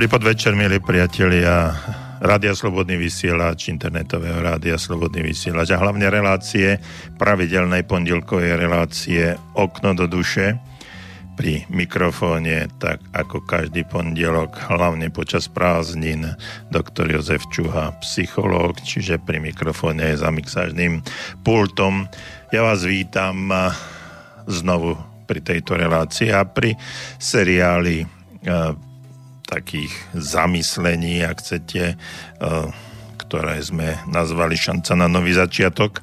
Dobrý podvečer, milí priatelia. Rádia Slobodný vysielač, internetového rádia Slobodný vysielač a hlavne relácie, pravidelnej pondelkovej relácie Okno do duše pri mikrofóne, tak ako každý pondelok, hlavne počas prázdnin, doktor Jozef Čuha, psychológ, čiže pri mikrofóne za mixážným pultom. Ja vás vítam znovu pri tejto relácii a pri seriáli takých zamyslení, ak chcete, ktoré sme nazvali Šanca na nový začiatok.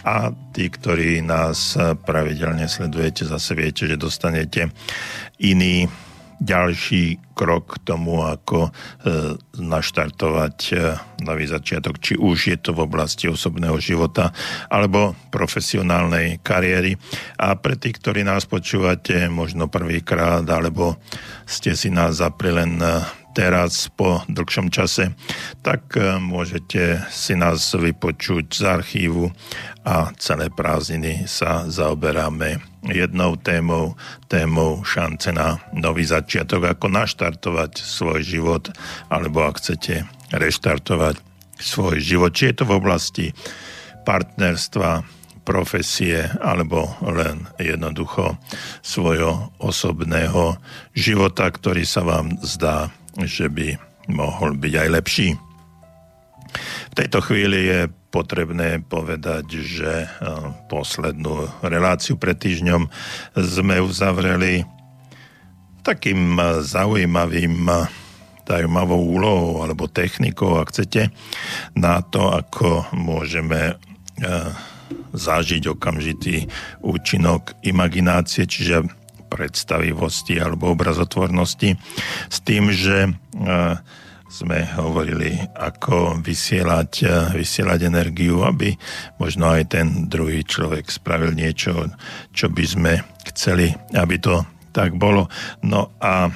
A tí, ktorí nás pravidelne sledujete, zase viete, že dostanete iný ďalší krok k tomu, ako e, naštartovať e, nový začiatok, či už je to v oblasti osobného života alebo profesionálnej kariéry. A pre tých, ktorí nás počúvate možno prvýkrát, alebo ste si nás zapli len e, teraz po dlhšom čase, tak e, môžete si nás vypočuť z archívu a celé prázdniny sa zaoberáme jednou témou, témou šance na nový začiatok, ako naštartovať svoj život, alebo ak chcete reštartovať svoj život, či je to v oblasti partnerstva, profesie alebo len jednoducho svojho osobného života, ktorý sa vám zdá že by mohol byť aj lepší. V tejto chvíli je potrebné povedať, že eh, poslednú reláciu pred týždňom sme uzavreli takým eh, zaujímavým eh, zaujímavou úlohou alebo technikou, ak chcete, na to, ako môžeme zažiť okamžitý účinok imaginácie, čiže predstavivosti alebo obrazotvornosti s tým, že e, sme hovorili, ako vysielať, e, vysielať energiu, aby možno aj ten druhý človek spravil niečo, čo by sme chceli, aby to tak bolo. No a e,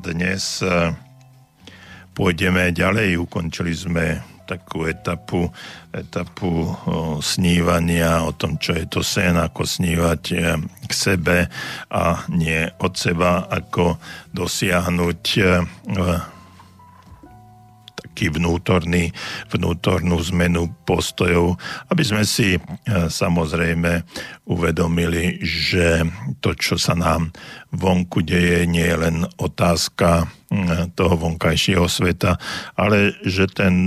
dnes pôjdeme ďalej. Ukončili sme takú etapu, etapu snívania o tom, čo je to sen, ako snívať e, k sebe a nie od seba, ako dosiahnuť e, taký vnútorný, vnútornú zmenu postojov, aby sme si e, samozrejme uvedomili, že to, čo sa nám vonku deje, nie je len otázka toho vonkajšieho sveta, ale že ten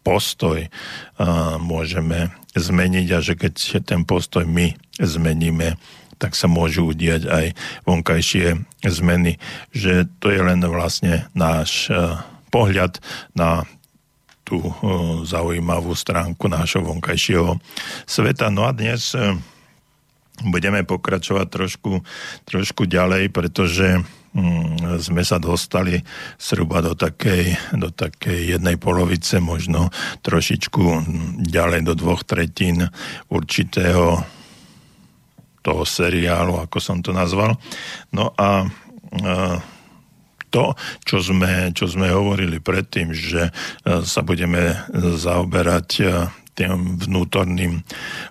postoj môžeme zmeniť a že keď ten postoj my zmeníme, tak sa môžu udiať aj vonkajšie zmeny. Že to je len vlastne náš pohľad na tú zaujímavú stránku nášho vonkajšieho sveta. No a dnes budeme pokračovať trošku, trošku ďalej, pretože sme sa dostali zhruba do takej, do takej jednej polovice, možno trošičku ďalej do dvoch tretín určitého toho seriálu, ako som to nazval. No a to, čo sme, čo sme hovorili predtým, že sa budeme zaoberať tým vnútorným,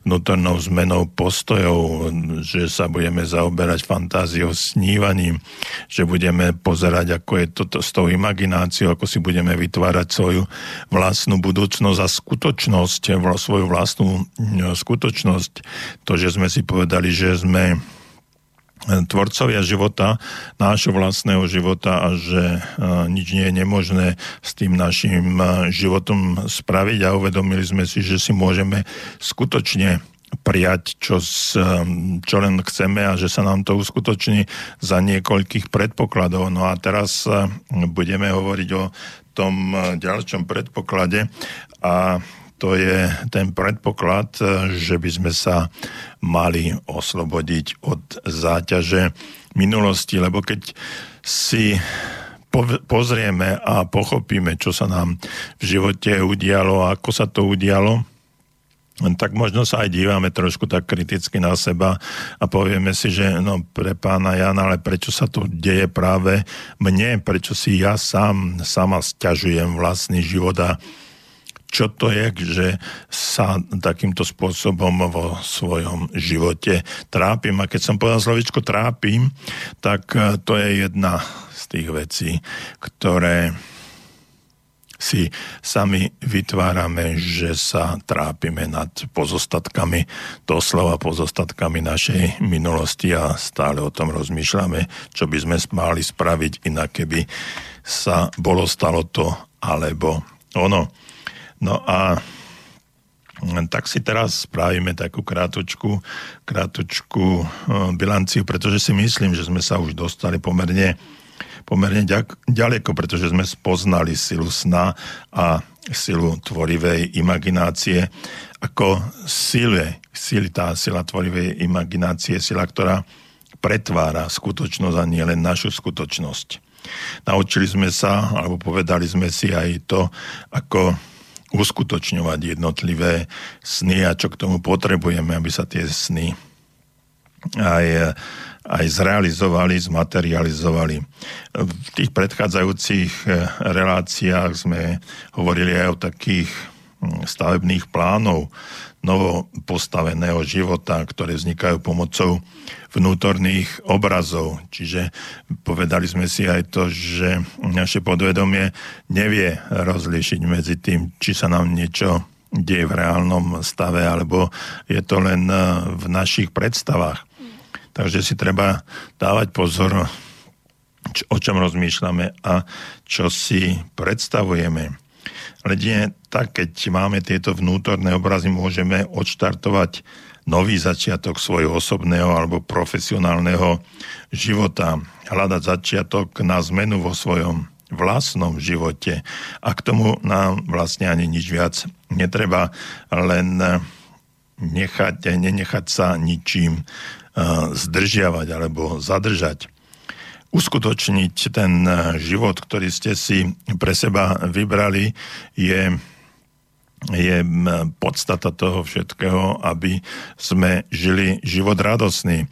vnútornou zmenou postojov, že sa budeme zaoberať fantáziou, snívaním, že budeme pozerať, ako je toto s tou imagináciou, ako si budeme vytvárať svoju vlastnú budúcnosť a skutočnosť, svoju vlastnú no, skutočnosť. To, že sme si povedali, že sme tvorcovia života, nášho vlastného života a že nič nie je nemožné s tým našim životom spraviť a uvedomili sme si, že si môžeme skutočne prijať, čo, s, čo len chceme a že sa nám to uskutoční za niekoľkých predpokladov. No a teraz budeme hovoriť o tom ďalšom predpoklade a to je ten predpoklad, že by sme sa mali oslobodiť od záťaže minulosti, lebo keď si pozrieme a pochopíme, čo sa nám v živote udialo a ako sa to udialo, tak možno sa aj dívame trošku tak kriticky na seba a povieme si, že no pre pána Jana, ale prečo sa to deje práve mne, prečo si ja sám sama stiažujem vlastný život a čo to je, že sa takýmto spôsobom vo svojom živote trápim. A keď som povedal slovičko trápim, tak e, to je jedna z tých vecí, ktoré si sami vytvárame, že sa trápime nad pozostatkami, doslova pozostatkami našej minulosti a stále o tom rozmýšľame, čo by sme mali spraviť inak, keby sa bolo stalo to alebo ono. No a tak si teraz spravíme takú krátočku, krátočku e, bilanciu, pretože si myslím, že sme sa už dostali pomerne pomerne ďaleko, pretože sme spoznali silu sna a silu tvorivej imaginácie ako sile, sily tá sila tvorivej imaginácie, sila, ktorá pretvára skutočnosť a nie len našu skutočnosť. Naučili sme sa, alebo povedali sme si aj to, ako uskutočňovať jednotlivé sny a čo k tomu potrebujeme, aby sa tie sny aj aj zrealizovali, zmaterializovali. V tých predchádzajúcich eh, reláciách sme hovorili aj o takých hm, stavebných plánov novo postaveného života, ktoré vznikajú pomocou vnútorných obrazov. Čiže povedali sme si aj to, že naše podvedomie nevie rozlíšiť medzi tým, či sa nám niečo deje v reálnom stave, alebo je to len eh, v našich predstavách. Takže si treba dávať pozor, o čom rozmýšľame a čo si predstavujeme. nie tak, keď máme tieto vnútorné obrazy, môžeme odštartovať nový začiatok svojho osobného alebo profesionálneho života, hľadať začiatok na zmenu vo svojom vlastnom živote. A k tomu nám vlastne ani nič viac netreba, len nechať, nenechať sa ničím zdržiavať alebo zadržať. Uskutočniť ten život, ktorý ste si pre seba vybrali, je, je podstata toho všetkého, aby sme žili život radosný.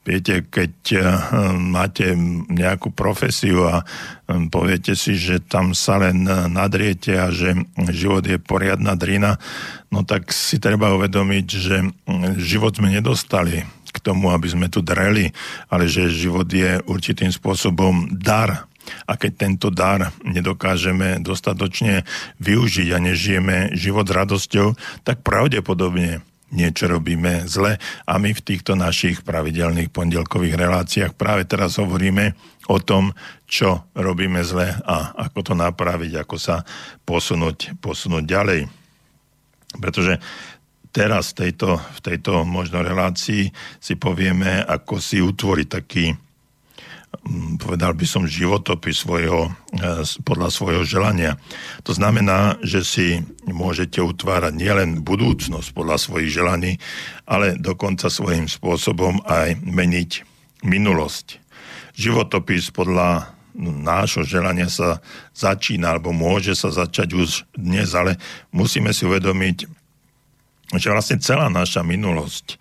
Viete, keď máte nejakú profesiu a poviete si, že tam sa len nadriete a že život je poriadna drina, no tak si treba uvedomiť, že život sme nedostali k tomu, aby sme tu dreli, ale že život je určitým spôsobom dar. A keď tento dar nedokážeme dostatočne využiť a nežijeme život s radosťou, tak pravdepodobne niečo robíme zle a my v týchto našich pravidelných pondelkových reláciách práve teraz hovoríme o tom, čo robíme zle a ako to napraviť, ako sa posunúť, posunúť ďalej. Pretože teraz tejto, v tejto možno relácii si povieme, ako si utvoriť taký povedal by som, životopis svojho, e, podľa svojho želania. To znamená, že si môžete utvárať nielen budúcnosť podľa svojich želaní, ale dokonca svojím spôsobom aj meniť minulosť. Životopis podľa nášho želania sa začína, alebo môže sa začať už dnes, ale musíme si uvedomiť, že vlastne celá naša minulosť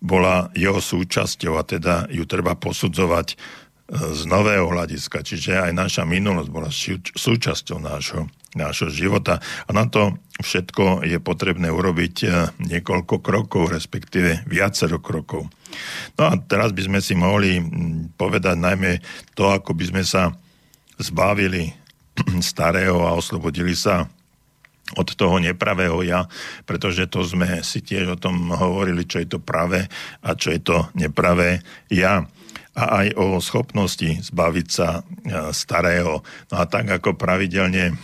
bola jeho súčasťou a teda ju treba posudzovať z nového hľadiska, čiže aj naša minulosť bola súčasťou nášho, nášho života. A na to všetko je potrebné urobiť e, niekoľko krokov, respektíve viacero krokov. No a teraz by sme si mohli povedať najmä to, ako by sme sa zbavili starého a oslobodili sa od toho nepravého ja, pretože to sme si tiež o tom hovorili, čo je to pravé a čo je to nepravé ja a aj o schopnosti zbaviť sa e, starého. No a tak ako pravidelne,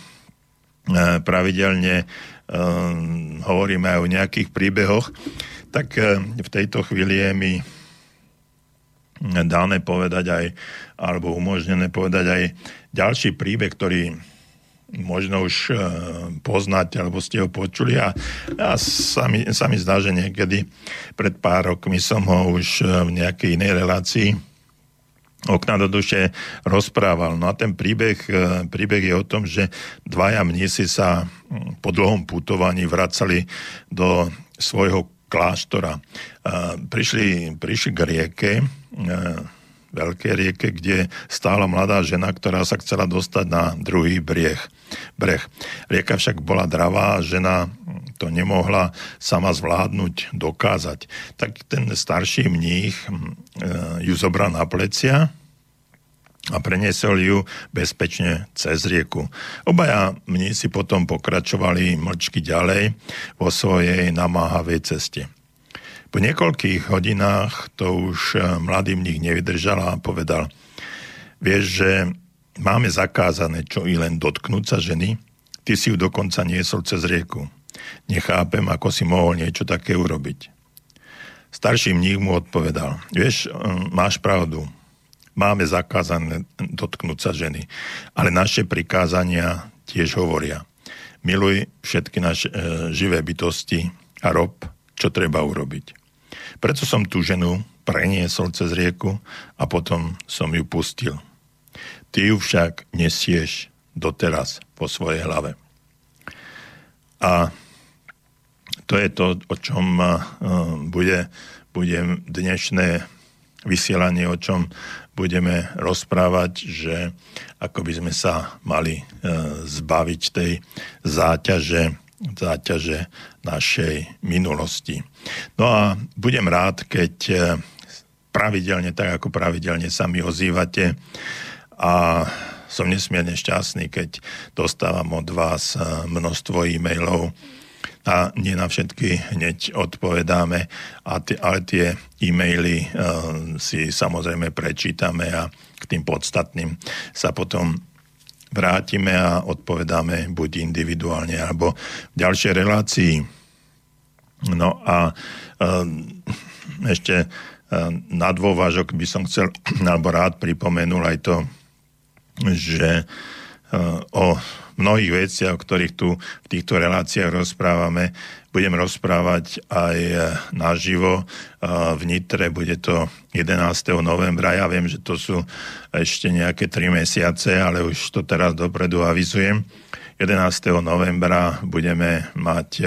e, pravidelne um, hovoríme aj o nejakých príbehoch, tak v tejto chvíli je mi dáne povedať aj, alebo umožnené povedať aj ďalší príbeh, ktorý možno už poznať, alebo ste ho počuli a, a sa, mi, sa mi zdá, že niekedy pred pár rokmi som ho už v nejakej inej relácii okna do duše rozprával. No a ten príbeh, e, príbeh je o tom, že dvaja mnisi sa po dlhom putovaní vracali do svojho kláštora. Prišli, prišli k rieke, e, veľkej rieke, kde stála mladá žena, ktorá sa chcela dostať na druhý brieh. breh. Rieka však bola dravá žena to nemohla sama zvládnuť, dokázať. Tak ten starší mních e, ju zobral na plecia a preniesol ju bezpečne cez rieku. Obaja mnísi potom pokračovali mlčky ďalej vo svojej namáhavej ceste. Po niekoľkých hodinách to už eh, mladý mních nevydržal a povedal, vieš, že máme zakázané čo i len dotknúť sa ženy, ty si ju dokonca niesol cez rieku. Nechápem, ako si mohol niečo také urobiť. Starší mních mu odpovedal, vieš, eh, máš pravdu, máme zakázané dotknúť sa ženy. Ale naše prikázania tiež hovoria. Miluj všetky naše e, živé bytosti a rob, čo treba urobiť. Preto som tú ženu preniesol cez rieku a potom som ju pustil. Ty ju však nesieš doteraz po svojej hlave. A to je to, o čom uh, bude, bude dnešné vysielanie, o čom budeme rozprávať, že ako by sme sa mali e, zbaviť tej záťaže, záťaže našej minulosti. No a budem rád, keď e, pravidelne, tak ako pravidelne sa mi ozývate a som nesmierne šťastný, keď dostávam od vás e, množstvo e-mailov, a nie na všetky hneď odpovedáme, a t- ale tie e-maily uh, si samozrejme prečítame a k tým podstatným sa potom vrátime a odpovedáme buď individuálne alebo v ďalšej relácii. No a uh, ešte uh, na dôvážok by som chcel alebo rád pripomenul aj to, že uh, o mnohých veciach, o ktorých tu v týchto reláciách rozprávame, budem rozprávať aj e, naživo v Nitre. Bude to 11. novembra. Ja viem, že to sú ešte nejaké 3 mesiace, ale už to teraz dopredu avizujem. 11. novembra budeme mať e,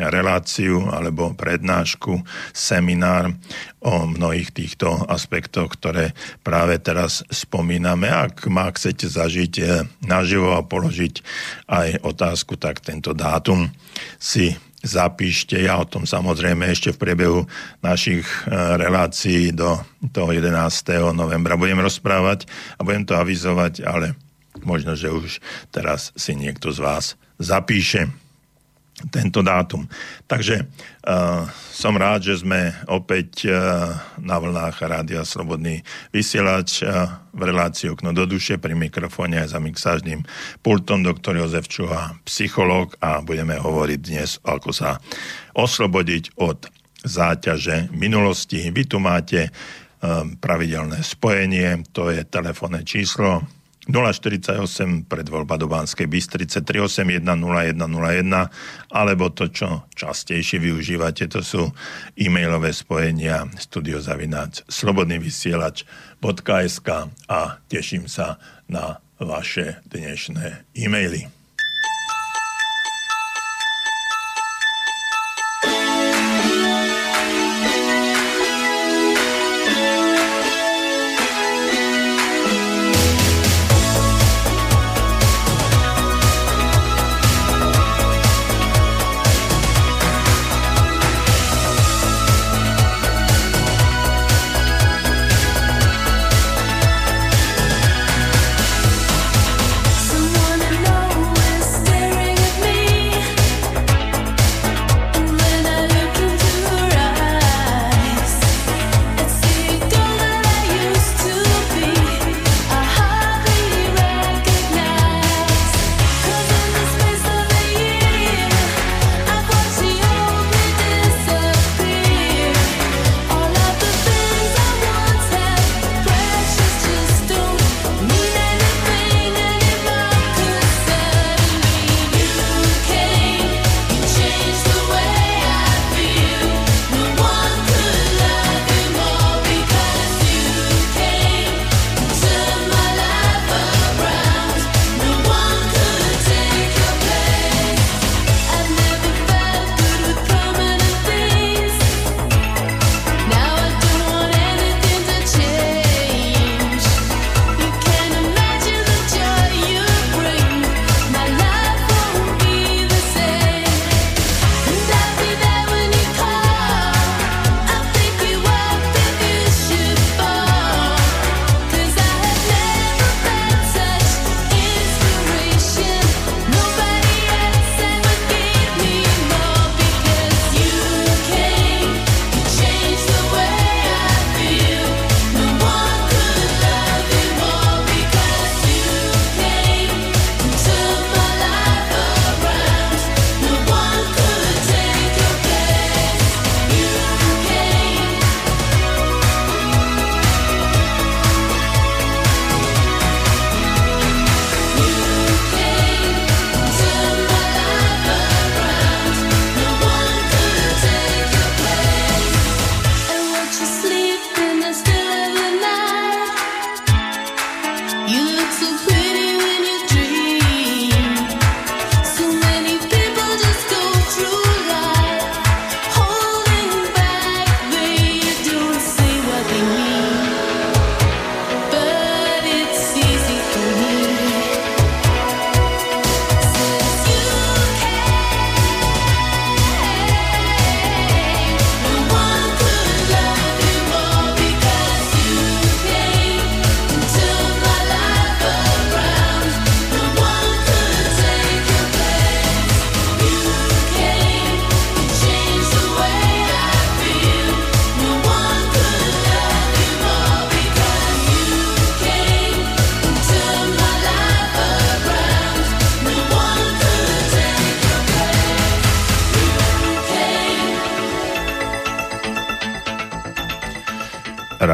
reláciu alebo prednášku, seminár o mnohých týchto aspektoch, ktoré práve teraz spomíname. Ak ma chcete zažiť e, naživo a položiť aj otázku, tak tento dátum si zapíšte. Ja o tom samozrejme ešte v priebehu našich e, relácií do toho 11. novembra budem rozprávať a budem to avizovať, ale Možno, že už teraz si niekto z vás zapíše tento dátum. Takže uh, som rád, že sme opäť uh, na vlnách Rádia Slobodný vysielač uh, v relácii Okno do duše pri mikrofóne aj za mixážnym pultom doktor Jozef Čuha, psychológ a budeme hovoriť dnes, ako sa oslobodiť od záťaže minulosti. Vy tu máte uh, pravidelné spojenie, to je telefónne číslo 048 predvoľba do Banskej Bystrice 381 0101 alebo to, čo častejšie využívate, to sú e-mailové spojenia studiozavináč slobodnyvysielač.sk a teším sa na vaše dnešné e-maily.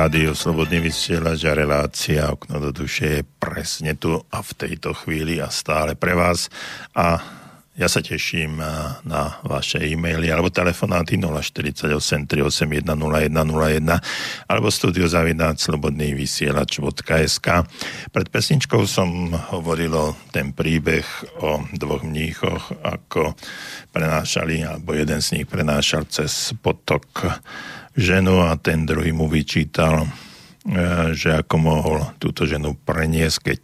Rádio Slobodný vysielač a relácia Okno do duše je presne tu a v tejto chvíli a stále pre vás. A ja sa teším na vaše e-maily alebo telefonáty 048 381 0101 alebo studiozavináč slobodný vysielač.sk Pred pesničkou som hovoril ten príbeh o dvoch mníchoch, ako prenášali, alebo jeden z nich prenášal cez potok ženu a ten druhý mu vyčítal, e, že ako mohol túto ženu preniesť, keď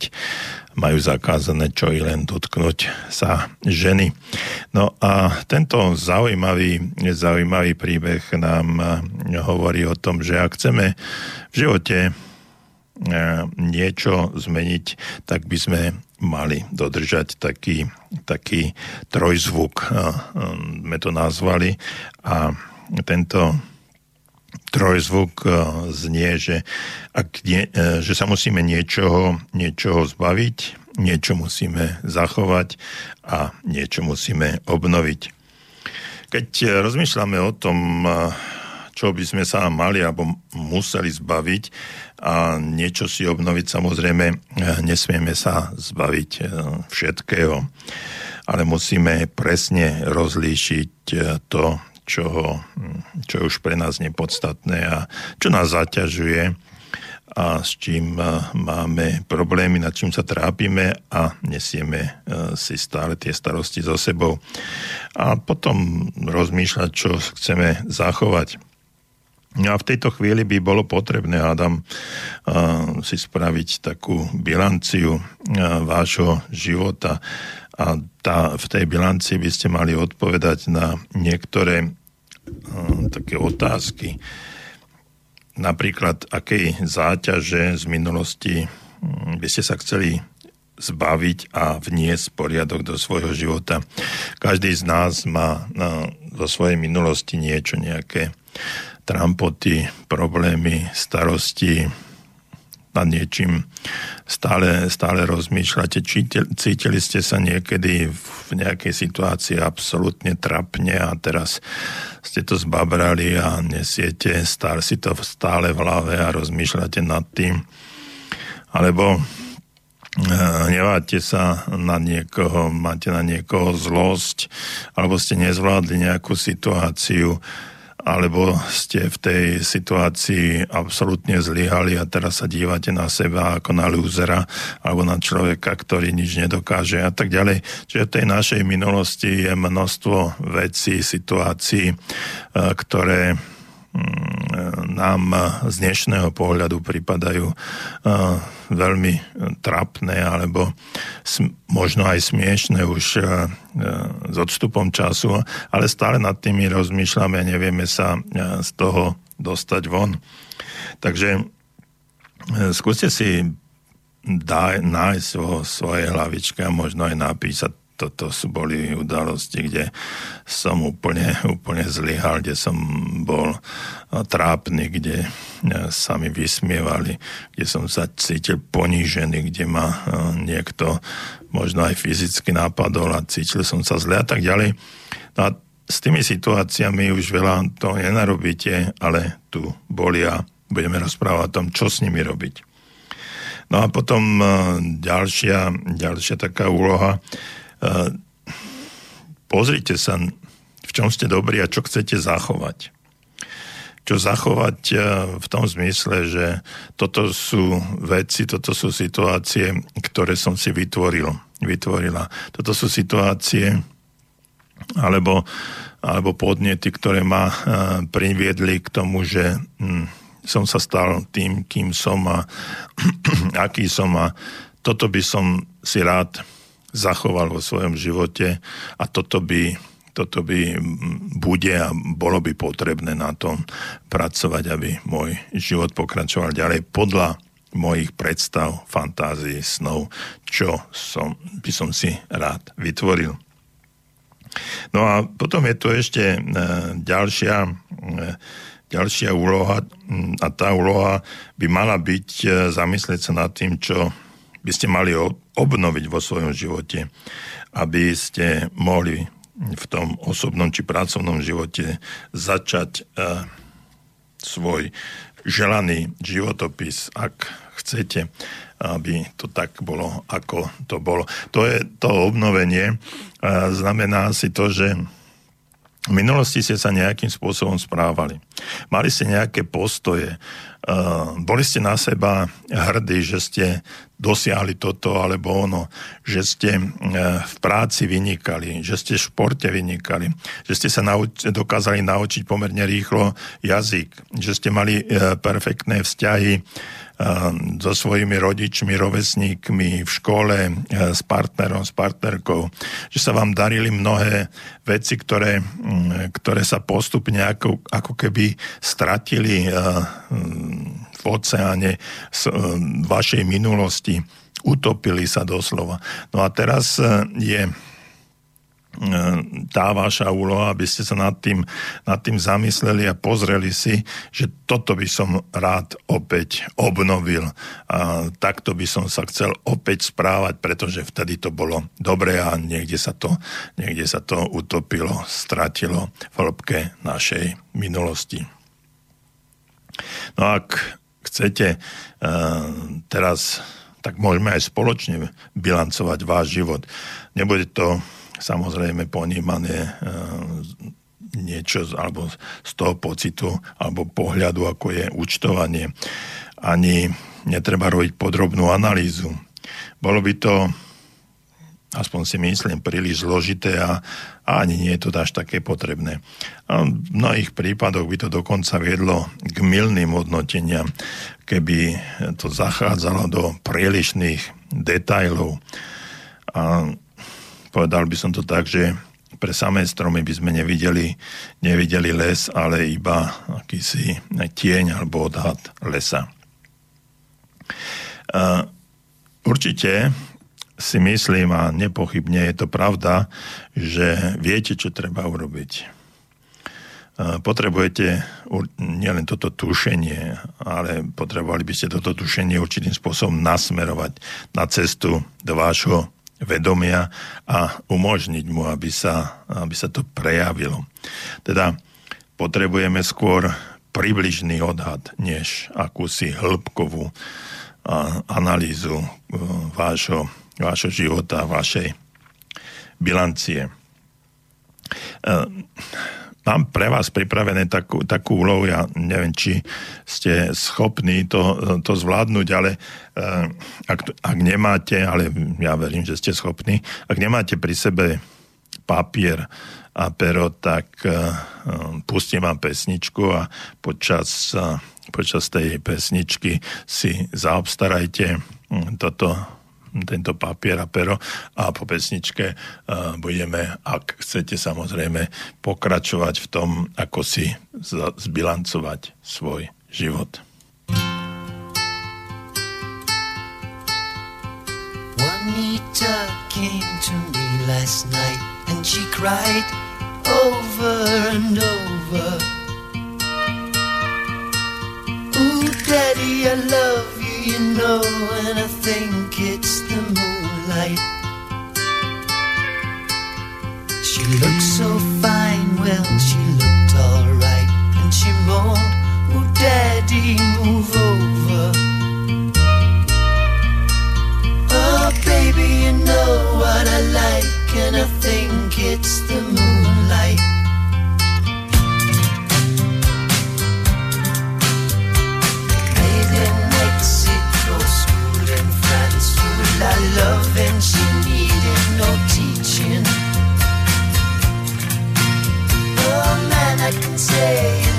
majú zakázané čo i len dotknúť sa ženy. No a tento zaujímavý, zaujímavý príbeh nám e, hovorí o tom, že ak chceme v živote e, niečo zmeniť, tak by sme mali dodržať taký, taký trojzvuk, sme to nazvali. A tento trojzvuk eh, znie, že, ak nie, eh, že sa musíme niečoho, niečoho zbaviť, niečo musíme zachovať a niečo musíme obnoviť. Keď eh, rozmýšľame o tom, čo by sme sa mali alebo museli zbaviť a niečo si obnoviť, samozrejme nesmieme sa zbaviť všetkého, ale musíme presne rozlíšiť to, čo, čo je už pre nás nepodstatné a čo nás zaťažuje a s čím máme problémy, nad čím sa trápime a nesieme si stále tie starosti so sebou. A potom rozmýšľať, čo chceme zachovať. No a v tejto chvíli by bolo potrebné, Adam, si spraviť takú bilanciu vášho života a tá, v tej bilancii by ste mali odpovedať na niektoré uh, také otázky. Napríklad, akej záťaže z minulosti um, by ste sa chceli zbaviť a vniesť poriadok do svojho života. Každý z nás má na, zo svojej minulosti niečo, nejaké trampoty, problémy, starosti, nad niečím stále, stále rozmýšľate. Cítili ste sa niekedy v nejakej situácii absolútne trapne a teraz ste to zbabrali a nesiete stále si to stále v hlave a rozmýšľate nad tým. Alebo eh, hneváte sa na niekoho, máte na niekoho zlosť, alebo ste nezvládli nejakú situáciu, alebo ste v tej situácii absolútne zlyhali a teraz sa dívate na seba ako na lúzera alebo na človeka, ktorý nič nedokáže a tak ďalej. Čiže v tej našej minulosti je množstvo vecí, situácií, e, ktoré nám z dnešného pohľadu pripadajú e, veľmi trapné alebo možno aj smiešné už e, e, s odstupom času, ale stále nad tými rozmýšľame a nevieme sa z toho dostať von. Takže skúste si daj, nájsť vo svojej hlavičke a možno aj napísať toto sú boli udalosti, kde som úplne, úplne zlyhal, kde som bol trápny, kde sa mi vysmievali, kde som sa cítil ponížený, kde ma niekto možno aj fyzicky napadol a cítil som sa zle a tak ďalej. No a s tými situáciami už veľa to nenarobíte, ale tu boli a budeme rozprávať o tom, čo s nimi robiť. No a potom ďalšia, ďalšia taká úloha, pozrite sa, v čom ste dobrí a čo chcete zachovať. Čo zachovať v tom zmysle, že toto sú veci, toto sú situácie, ktoré som si vytvoril, vytvorila. Toto sú situácie alebo, alebo podnety, ktoré ma priviedli k tomu, že hm, som sa stal tým, kým som a aký som a toto by som si rád zachoval vo svojom živote a toto by, toto by bude a bolo by potrebné na tom pracovať, aby môj život pokračoval ďalej podľa mojich predstav, fantázií, snov, čo som, by som si rád vytvoril. No a potom je tu ešte e, ďalšia, e, ďalšia úloha a tá úloha by mala byť e, zamyslieť sa nad tým, čo by ste mali obnoviť vo svojom živote, aby ste mohli v tom osobnom či pracovnom živote začať uh, svoj želaný životopis, ak chcete, aby to tak bolo, ako to bolo. To je to obnovenie. Znamená si to, že v minulosti ste sa nejakým spôsobom správali. Mali ste nejaké postoje, boli ste na seba hrdí, že ste dosiahli toto alebo ono, že ste uh, v práci vynikali, že ste v športe vynikali, že ste sa nauč- dokázali naučiť pomerne rýchlo jazyk, že ste mali uh, perfektné vzťahy so svojimi rodičmi, rovesníkmi v škole, s partnerom, s partnerkou, že sa vám darili mnohé veci, ktoré, ktoré sa postupne ako, ako keby stratili v oceáne vašej minulosti, utopili sa doslova. No a teraz je tá vaša úloha, aby ste sa nad tým, nad tým zamysleli a pozreli si, že toto by som rád opäť obnovil. A takto by som sa chcel opäť správať, pretože vtedy to bolo dobre a niekde sa to, niekde sa to utopilo, stratilo v hĺbke našej minulosti. No ak chcete uh, teraz tak môžeme aj spoločne bilancovať váš život. Nebude to samozrejme ponímané e, niečo alebo z toho pocitu alebo pohľadu, ako je účtovanie. Ani netreba robiť podrobnú analýzu. Bolo by to, aspoň si myslím, príliš zložité a, a ani nie je to až také potrebné. A v mnohých prípadoch by to dokonca viedlo k milným hodnoteniam, keby to zachádzalo do prílišných detajlov. A Povedal by som to tak, že pre samé stromy by sme nevideli, nevideli les, ale iba akýsi tieň alebo odhad lesa. Určite si myslím a nepochybne je to pravda, že viete, čo treba urobiť. Potrebujete nielen toto tušenie, ale potrebovali by ste toto tušenie určitým spôsobom nasmerovať na cestu do vášho vedomia a umožniť mu, aby sa, aby sa to prejavilo. Teda potrebujeme skôr približný odhad, než akúsi hĺbkovú analýzu e, vášho, vášho života, vašej bilancie. E, Mám pre vás pripravené takú, takú úlohu, ja neviem, či ste schopní to, to zvládnuť, ale uh, ak, ak nemáte, ale ja verím, že ste schopní, ak nemáte pri sebe papier a pero, tak uh, pustím vám pesničku a počas, počas tej pesničky si zaobstarajte toto tento papier a pero a po pesničke budeme, ak chcete samozrejme, pokračovať v tom, ako si zbilancovať svoj život. Juanita came to me last night and she cried over and over. Ooh, daddy, I love you know, and I think it's the moonlight. She looked so fine, well, she looked alright, and she moaned, Oh, Daddy, move over. Oh, baby, you know what I like, and I think it's the moonlight. And can say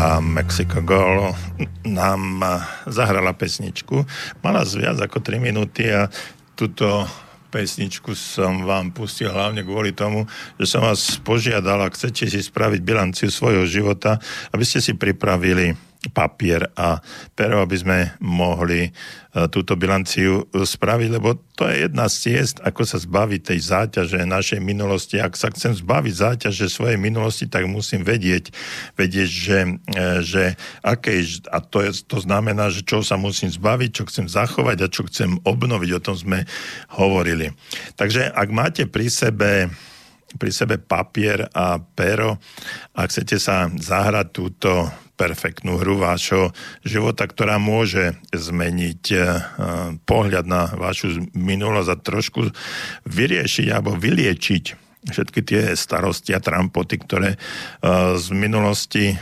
a Mexico Girl nám zahrala pesničku. Mala viac ako 3 minúty a túto pesničku som vám pustil hlavne kvôli tomu, že som vás požiadal, ak chcete si spraviť bilanciu svojho života, aby ste si pripravili papier a pero, aby sme mohli e, túto bilanciu spraviť, lebo to je jedna z ciest, ako sa zbaviť tej záťaže našej minulosti. Ak sa chcem zbaviť záťaže svojej minulosti, tak musím vedieť, vedieť, že, e, že aké, a to, je, to znamená, že čo sa musím zbaviť, čo chcem zachovať a čo chcem obnoviť, o tom sme hovorili. Takže ak máte pri sebe pri sebe papier a pero a chcete sa zahrať túto perfektnú hru vášho života, ktorá môže zmeniť eh, pohľad na vašu minulosť a trošku vyriešiť alebo vyliečiť všetky tie starosti a trampoty, ktoré eh, z minulosti eh,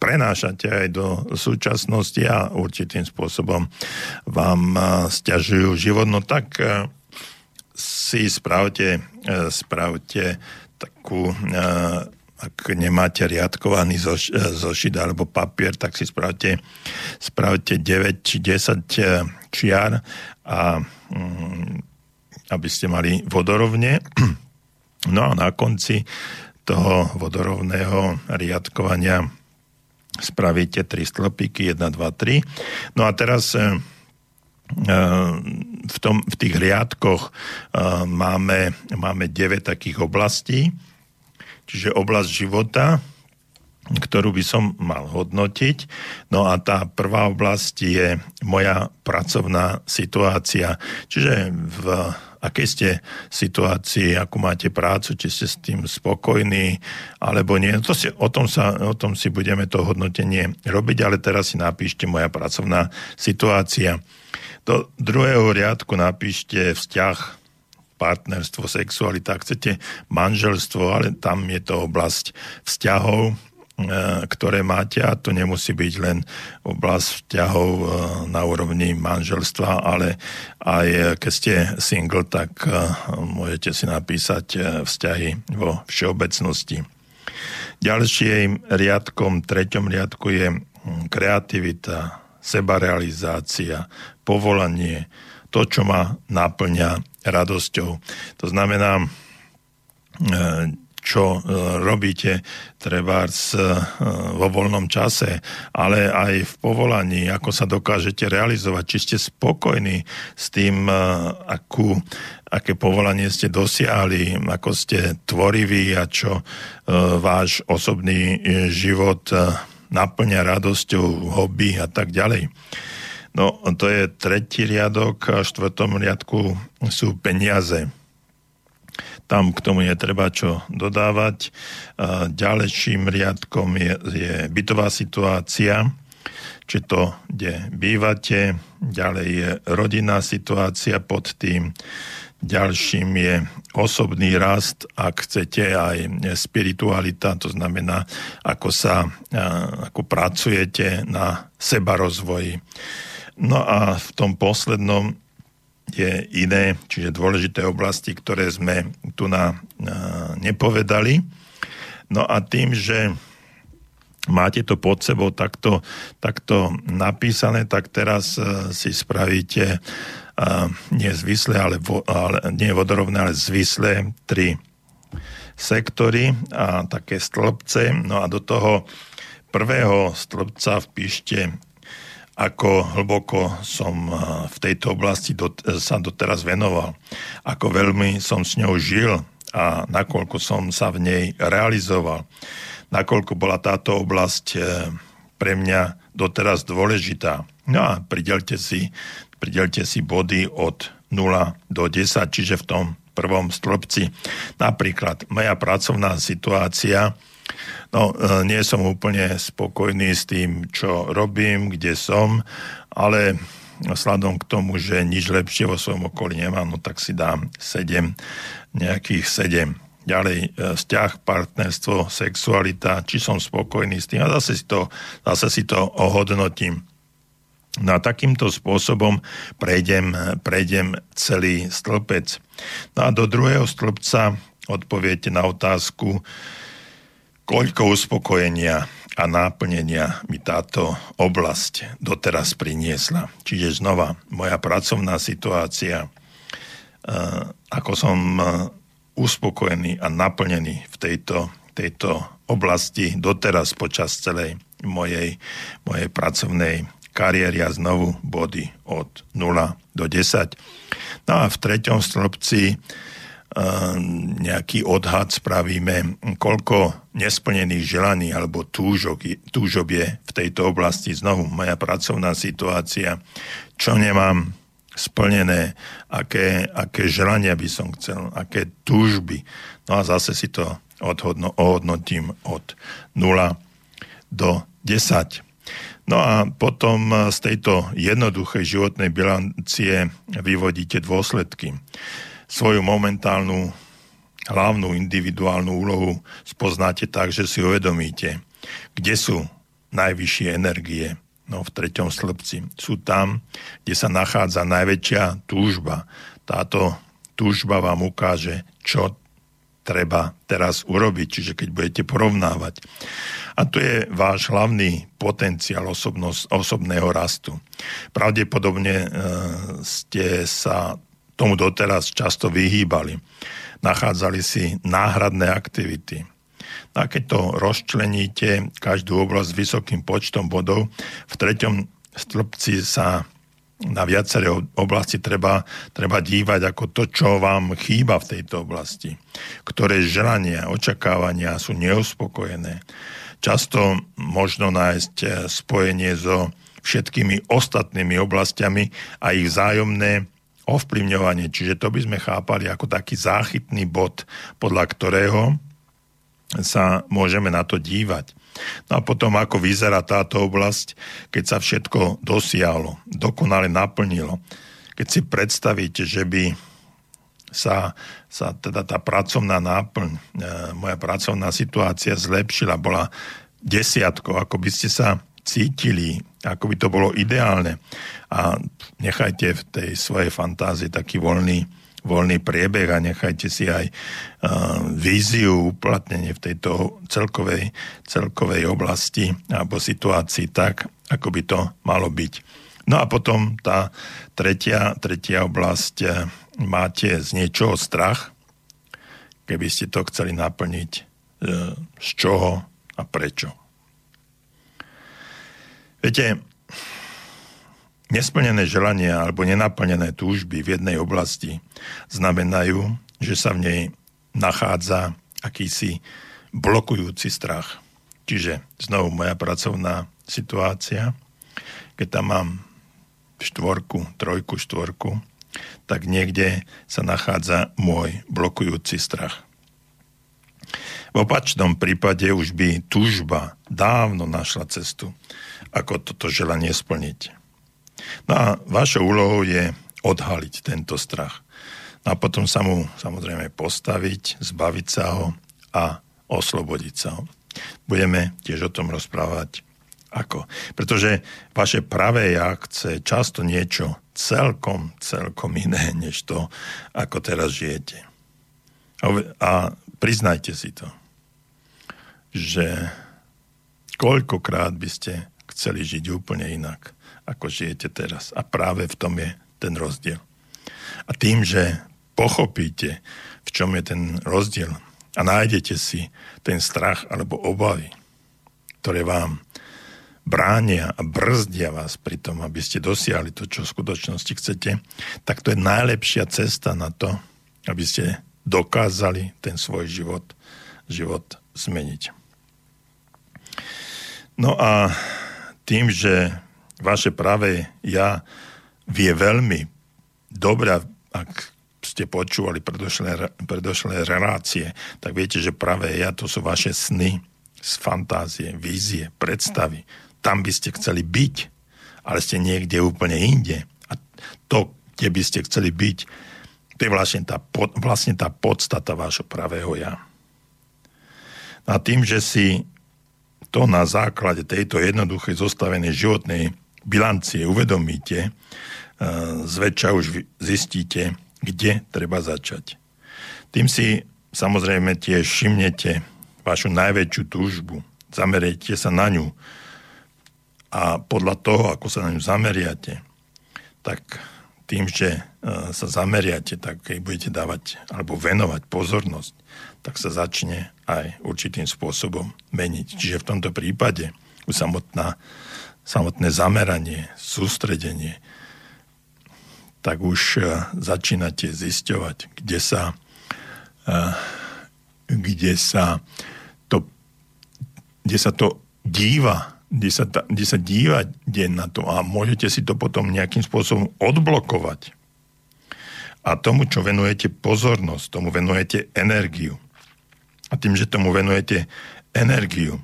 prenášate aj do súčasnosti a určitým spôsobom vám stiažujú život, no tak si spravte, spravte takú ak nemáte riadkovaný zoš, e, zošit alebo papier, tak si spravte, spravte 9 či 10 e, čiar a mm, aby ste mali vodorovne. No a na konci toho vodorovného riadkovania spravíte 3 stĺpiky, 1, 2, 3. No a teraz e, v, tom, v tých riadkoch máme, máme 9 takých oblastí čiže oblasť života, ktorú by som mal hodnotiť. No a tá prvá oblasť je moja pracovná situácia. Čiže v akej ste situácii, akú máte prácu, či ste s tým spokojní, alebo nie. To si, o, tom sa, o tom si budeme to hodnotenie robiť, ale teraz si napíšte moja pracovná situácia. Do druhého riadku napíšte vzťah partnerstvo, sexualita, ak chcete manželstvo, ale tam je to oblasť vzťahov, e, ktoré máte a to nemusí byť len oblasť vzťahov e, na úrovni manželstva, ale aj keď ste single, tak e, môžete si napísať vzťahy vo všeobecnosti. Ďalším riadkom, treťom riadku je kreativita, sebarealizácia, povolanie, to, čo ma naplňa radosťou. To znamená, e, čo e, robíte treba e, vo voľnom čase, ale aj v povolaní, ako sa dokážete realizovať, či ste spokojní s tým, akú, aké povolanie ste dosiahli, ako ste tvoriví a čo váš osobný život naplňa radosťou, hobby a tak ďalej. No, to je tretí riadok a štvrtom riadku sú peniaze. Tam k tomu netreba čo dodávať. Ďalším riadkom je, je bytová situácia, či to, kde bývate, ďalej je rodinná situácia pod tým, ďalším je osobný rast, ak chcete aj spiritualita, to znamená, ako sa, ako pracujete na seba rozvoji. No a v tom poslednom je iné, čiže dôležité oblasti, ktoré sme tu na, na nepovedali. No a tým, že máte to pod sebou takto, takto napísané, tak teraz uh, si spravíte uh, nie zvislé, ale, vo, ale nie vodorovné, ale zvislé tri sektory a také stĺpce. No a do toho prvého stĺpca vpíšte ako hlboko som v tejto oblasti dot, sa doteraz venoval, ako veľmi som s ňou žil a nakoľko som sa v nej realizoval, nakoľko bola táto oblasť e, pre mňa doteraz dôležitá. No a pridelte si, pridelte si body od 0 do 10, čiže v tom prvom stĺpci. Napríklad moja pracovná situácia, no e, nie som úplne spokojný s tým, čo robím, kde som, ale sladom k tomu, že nič lepšie vo svojom okolí nemám, no tak si dám 7, nejakých 7. Ďalej e, vzťah, partnerstvo, sexualita, či som spokojný s tým a zase si to, zase si to ohodnotím. No a takýmto spôsobom prejdem, prejdem celý stĺpec. No a do druhého stĺpca odpoviete na otázku, koľko uspokojenia a náplnenia mi táto oblasť doteraz priniesla. Čiže znova, moja pracovná situácia, e, ako som e, uspokojený a naplnený v tejto, tejto oblasti doteraz počas celej mojej, mojej pracovnej kariéry a znovu body od 0 do 10. No a v treťom stĺpci nejaký odhad spravíme, koľko nesplnených želaní alebo túžok, túžob je v tejto oblasti. Znovu, moja pracovná situácia, čo nemám splnené, aké, aké želania by som chcel, aké túžby. No a zase si to odhodno, ohodnotím od 0 do 10. No a potom z tejto jednoduchej životnej bilancie vyvodíte dôsledky svoju momentálnu hlavnú individuálnu úlohu spoznáte tak, že si uvedomíte, kde sú najvyššie energie. No v treťom slbci sú tam, kde sa nachádza najväčšia túžba. Táto túžba vám ukáže, čo treba teraz urobiť, čiže keď budete porovnávať. A to je váš hlavný potenciál osobnosť, osobného rastu. Pravdepodobne e, ste sa tomu doteraz často vyhýbali. Nachádzali si náhradné aktivity. No a keď to rozčleníte, každú oblasť s vysokým počtom bodov, v treťom stĺpci sa na viaceré oblasti treba, treba dívať ako to, čo vám chýba v tejto oblasti. Ktoré želania, očakávania sú neuspokojené. Často možno nájsť spojenie so všetkými ostatnými oblastiami a ich vzájomné ovplyvňovanie, čiže to by sme chápali ako taký záchytný bod, podľa ktorého sa môžeme na to dívať. No a potom, ako vyzerá táto oblasť, keď sa všetko dosiahlo, dokonale naplnilo. Keď si predstavíte, že by sa, sa teda tá pracovná náplň, e, moja pracovná situácia zlepšila, bola desiatko, ako by ste sa cítili, ako by to bolo ideálne. A nechajte v tej svojej fantázii taký voľný, voľný priebeh a nechajte si aj uh, víziu, uplatnenie v tejto celkovej, celkovej oblasti alebo situácii tak, ako by to malo byť. No a potom tá tretia, tretia oblasť, uh, máte z niečoho strach, keby ste to chceli naplniť, uh, z čoho a prečo. Viete, nesplnené želania alebo nenaplnené túžby v jednej oblasti znamenajú, že sa v nej nachádza akýsi blokujúci strach. Čiže znovu moja pracovná situácia, keď tam mám štvorku, trojku, štvorku, tak niekde sa nachádza môj blokujúci strach. V opačnom prípade už by túžba dávno našla cestu, ako toto želanie splniť. No a vašou úlohou je odhaliť tento strach. No a potom sa mu samozrejme postaviť, zbaviť sa ho a oslobodiť sa ho. Budeme tiež o tom rozprávať ako. Pretože vaše pravé ja chce často niečo celkom, celkom iné, než to, ako teraz žijete. A priznajte si to že koľkokrát by ste chceli žiť úplne inak, ako žijete teraz. A práve v tom je ten rozdiel. A tým, že pochopíte, v čom je ten rozdiel a nájdete si ten strach alebo obavy, ktoré vám bránia a brzdia vás pri tom, aby ste dosiahli to, čo v skutočnosti chcete, tak to je najlepšia cesta na to, aby ste dokázali ten svoj život, život zmeniť. No a tým, že vaše pravé ja vie veľmi dobre, ak ste počúvali predošlé, predošlé relácie, tak viete, že pravé ja to sú vaše sny fantázie, vízie, predstavy. Tam by ste chceli byť, ale ste niekde úplne inde. A to, kde by ste chceli byť, to je vlastne tá, vlastne tá podstata vášho pravého ja. A tým, že si to na základe tejto jednoduchej zostavenej životnej bilancie uvedomíte, e, zväčša už zistíte, kde treba začať. Tým si samozrejme tiež všimnete vašu najväčšiu túžbu, zameriete sa na ňu a podľa toho, ako sa na ňu zameriate, tak tým, že e, sa zameriate, tak keď budete dávať alebo venovať pozornosť, tak sa začne aj určitým spôsobom meniť. Čiže v tomto prípade už samotná, samotné zameranie, sústredenie, tak už e, začínate zisťovať, kde sa, e, kde sa to, kde sa to díva, kde sa, kde sa díva deň na to a môžete si to potom nejakým spôsobom odblokovať. A tomu, čo venujete pozornosť, tomu venujete energiu. A tým, že tomu venujete energiu,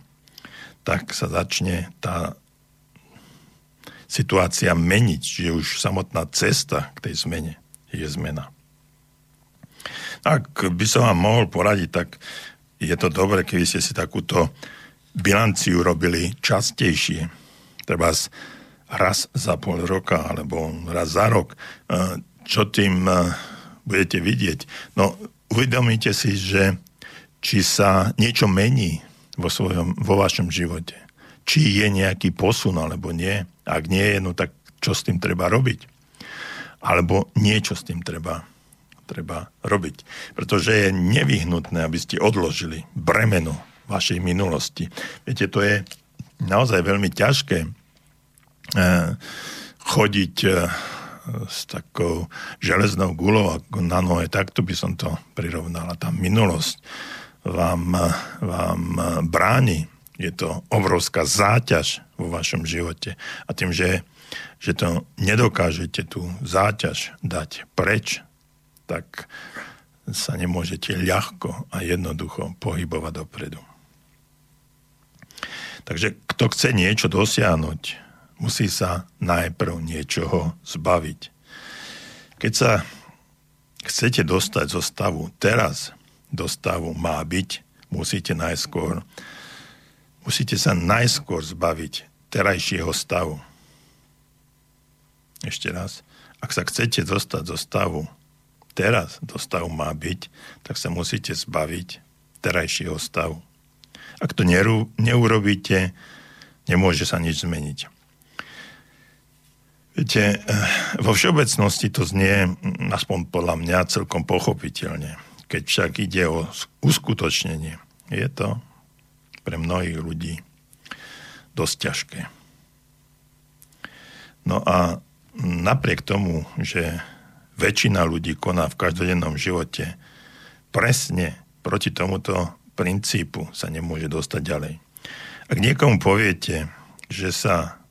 tak sa začne tá situácia meniť, že už samotná cesta k tej zmene je zmena. Ak by som vám mohol poradiť, tak je to dobre, keby ste si takúto bilanciu robili častejšie. Treba raz za pol roka alebo raz za rok. Čo tým budete vidieť? No, uvedomíte si, že či sa niečo mení vo, svojom, vo vašom živote. Či je nejaký posun alebo nie. Ak nie je, no tak čo s tým treba robiť? Alebo niečo s tým treba, treba robiť. Pretože je nevyhnutné, aby ste odložili bremeno vašej minulosti. Viete, to je naozaj veľmi ťažké eh, chodiť eh, s takou železnou gulou ako na nohe, takto by som to prirovnala. Tá minulosť vám, vám bráni. Je to obrovská záťaž vo vašom živote. A tým, že, že to nedokážete tú záťaž dať preč, tak sa nemôžete ľahko a jednoducho pohybovať dopredu. Takže kto chce niečo dosiahnuť, musí sa najprv niečoho zbaviť. Keď sa chcete dostať zo stavu teraz do stavu má byť, musíte najskôr musíte sa najskôr zbaviť terajšieho stavu. Ešte raz. Ak sa chcete dostať zo stavu teraz do stavu má byť, tak sa musíte zbaviť terajšieho stavu. Ak to neurobíte, nemôže sa nič zmeniť. Viete, eh, vo všeobecnosti to znie, aspoň podľa mňa, celkom pochopiteľne. Keď však ide o uskutočnenie, je to pre mnohých ľudí dosť ťažké. No a napriek tomu, že väčšina ľudí koná v každodennom živote presne proti tomuto princípu sa nemôže dostať ďalej. Ak niekomu poviete, že, sa,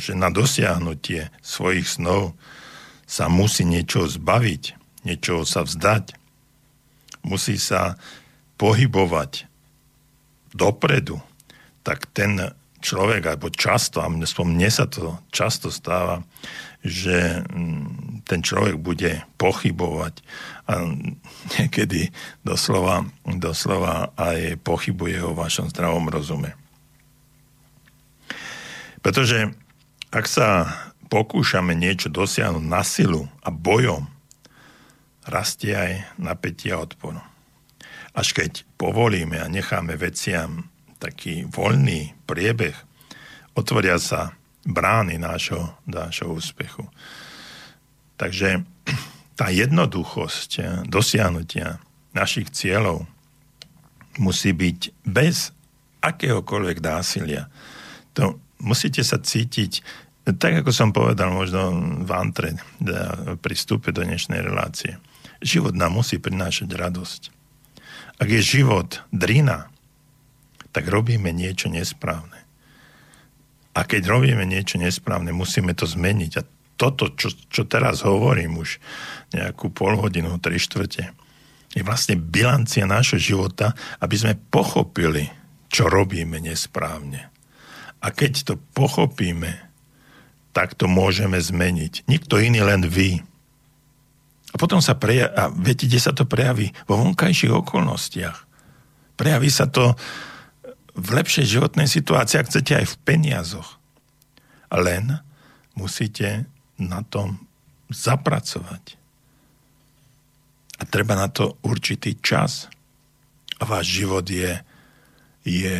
že na dosiahnutie svojich snov sa musí niečo zbaviť, niečo sa vzdať, musí sa pohybovať dopredu, tak ten človek, alebo často, a mne sa to často stáva, že mm, ten človek bude pochybovať a niekedy doslova, doslova aj pochybuje o vašom zdravom rozume. Pretože ak sa pokúšame niečo dosiahnuť na silu a bojom, rastie aj napätie a odpor. Až keď povolíme a necháme veciam taký voľný priebeh, otvoria sa brány nášho, nášho úspechu. Takže tá jednoduchosť eh, dosiahnutia našich cieľov musí byť bez akéhokoľvek násilia. To musíte sa cítiť, tak ako som povedal možno v antre pri vstupe do dnešnej relácie. Život nám musí prinášať radosť. Ak je život drina, tak robíme niečo nesprávne. A keď robíme niečo nesprávne, musíme to zmeniť. A toto, čo, čo teraz hovorím už nejakú pol hodinu, tri štvrte, je vlastne bilancia nášho života, aby sme pochopili, čo robíme nesprávne. A keď to pochopíme, tak to môžeme zmeniť. Nikto iný, len vy. A potom sa prejaví, a viete, kde sa to prejaví? Vo vonkajších okolnostiach. Prejaví sa to v lepšej životnej situácii, ak chcete aj v peniazoch. Len musíte na tom zapracovať. A treba na to určitý čas. A váš život je, je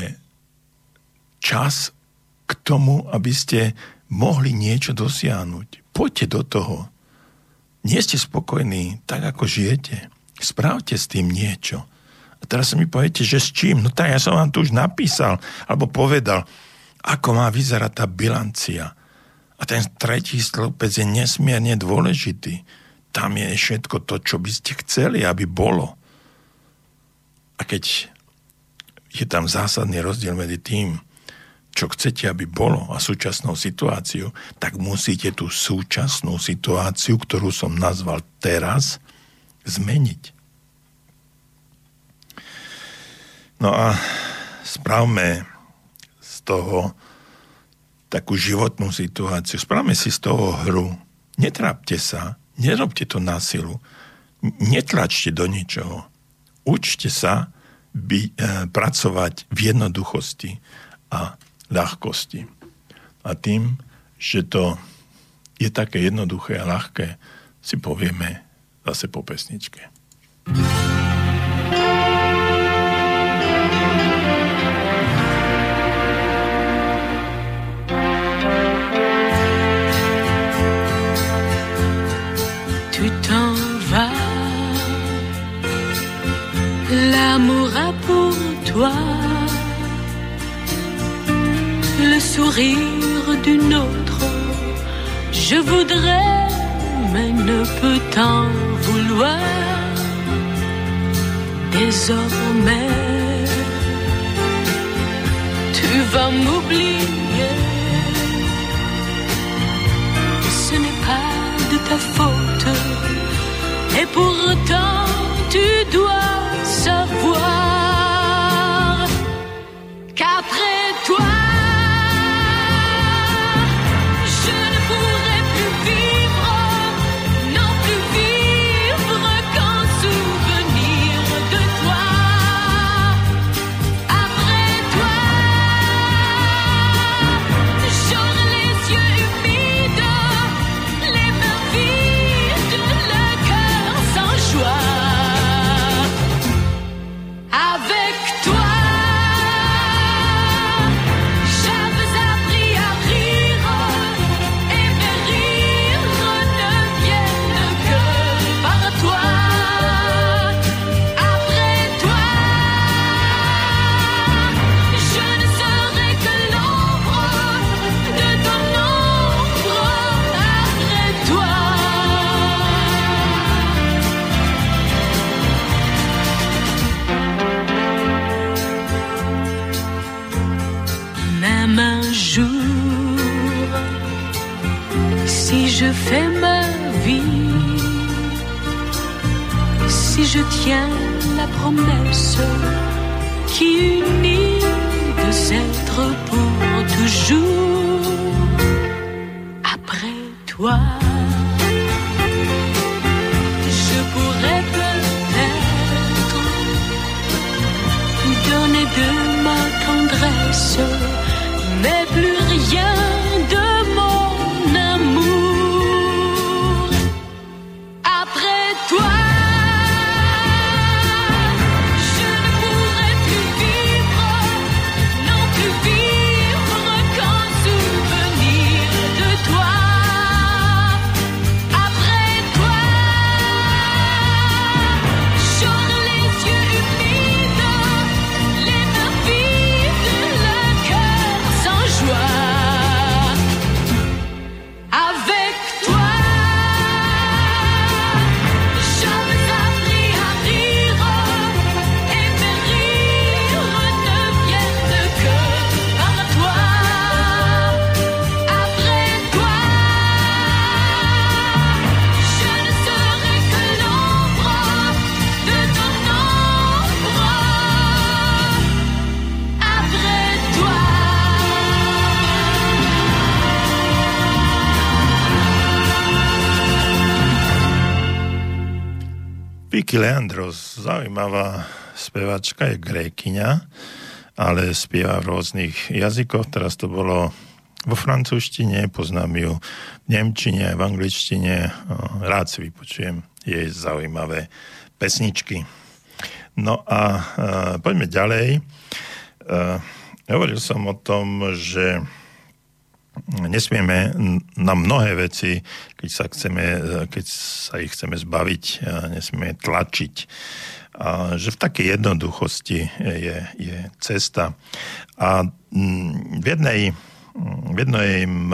čas k tomu, aby ste mohli niečo dosiahnuť. Poďte do toho. Nie ste spokojní tak, ako žijete. Správte s tým niečo. A teraz mi poviete, že s čím? No tak ja som vám tu už napísal, alebo povedal, ako má vyzerať tá bilancia. A ten tretí stĺpec je nesmierne dôležitý. Tam je všetko to, čo by ste chceli, aby bolo. A keď je tam zásadný rozdiel medzi tým, čo chcete, aby bolo a súčasnou situáciu, tak musíte tú súčasnú situáciu, ktorú som nazval teraz, zmeniť. No a spravme z toho takú životnú situáciu, spravme si z toho hru. Netrápte sa, nerobte to na silu, netlačte do ničoho. Učte sa by, e, pracovať v jednoduchosti a ľahkosti. A tým, že to je také jednoduché a ľahké, si povieme zase po pesničke. l'amour d'une autre. Je voudrais, mais ne peux t'en vouloir. Désormais, tu vas m'oublier. Ce n'est pas de ta faute, et pourtant tu dois promesse qui unit deux êtres pour toujours après toi. Je pourrais peut-être donner de ma tendresse, mais plus rien spevačka, je grékyňa, ale spieva v rôznych jazykoch. Teraz to bolo vo francúzštine, poznám ju v nemčine, v angličtine. Rád si vypočujem jej zaujímavé pesničky. No a e, poďme ďalej. E, hovoril som o tom, že nesmieme na mnohé veci, keď sa, chceme, keď sa ich chceme zbaviť, nesmieme tlačiť. Že v takej jednoduchosti je, je cesta. A mm, v jednej, v jednej mm,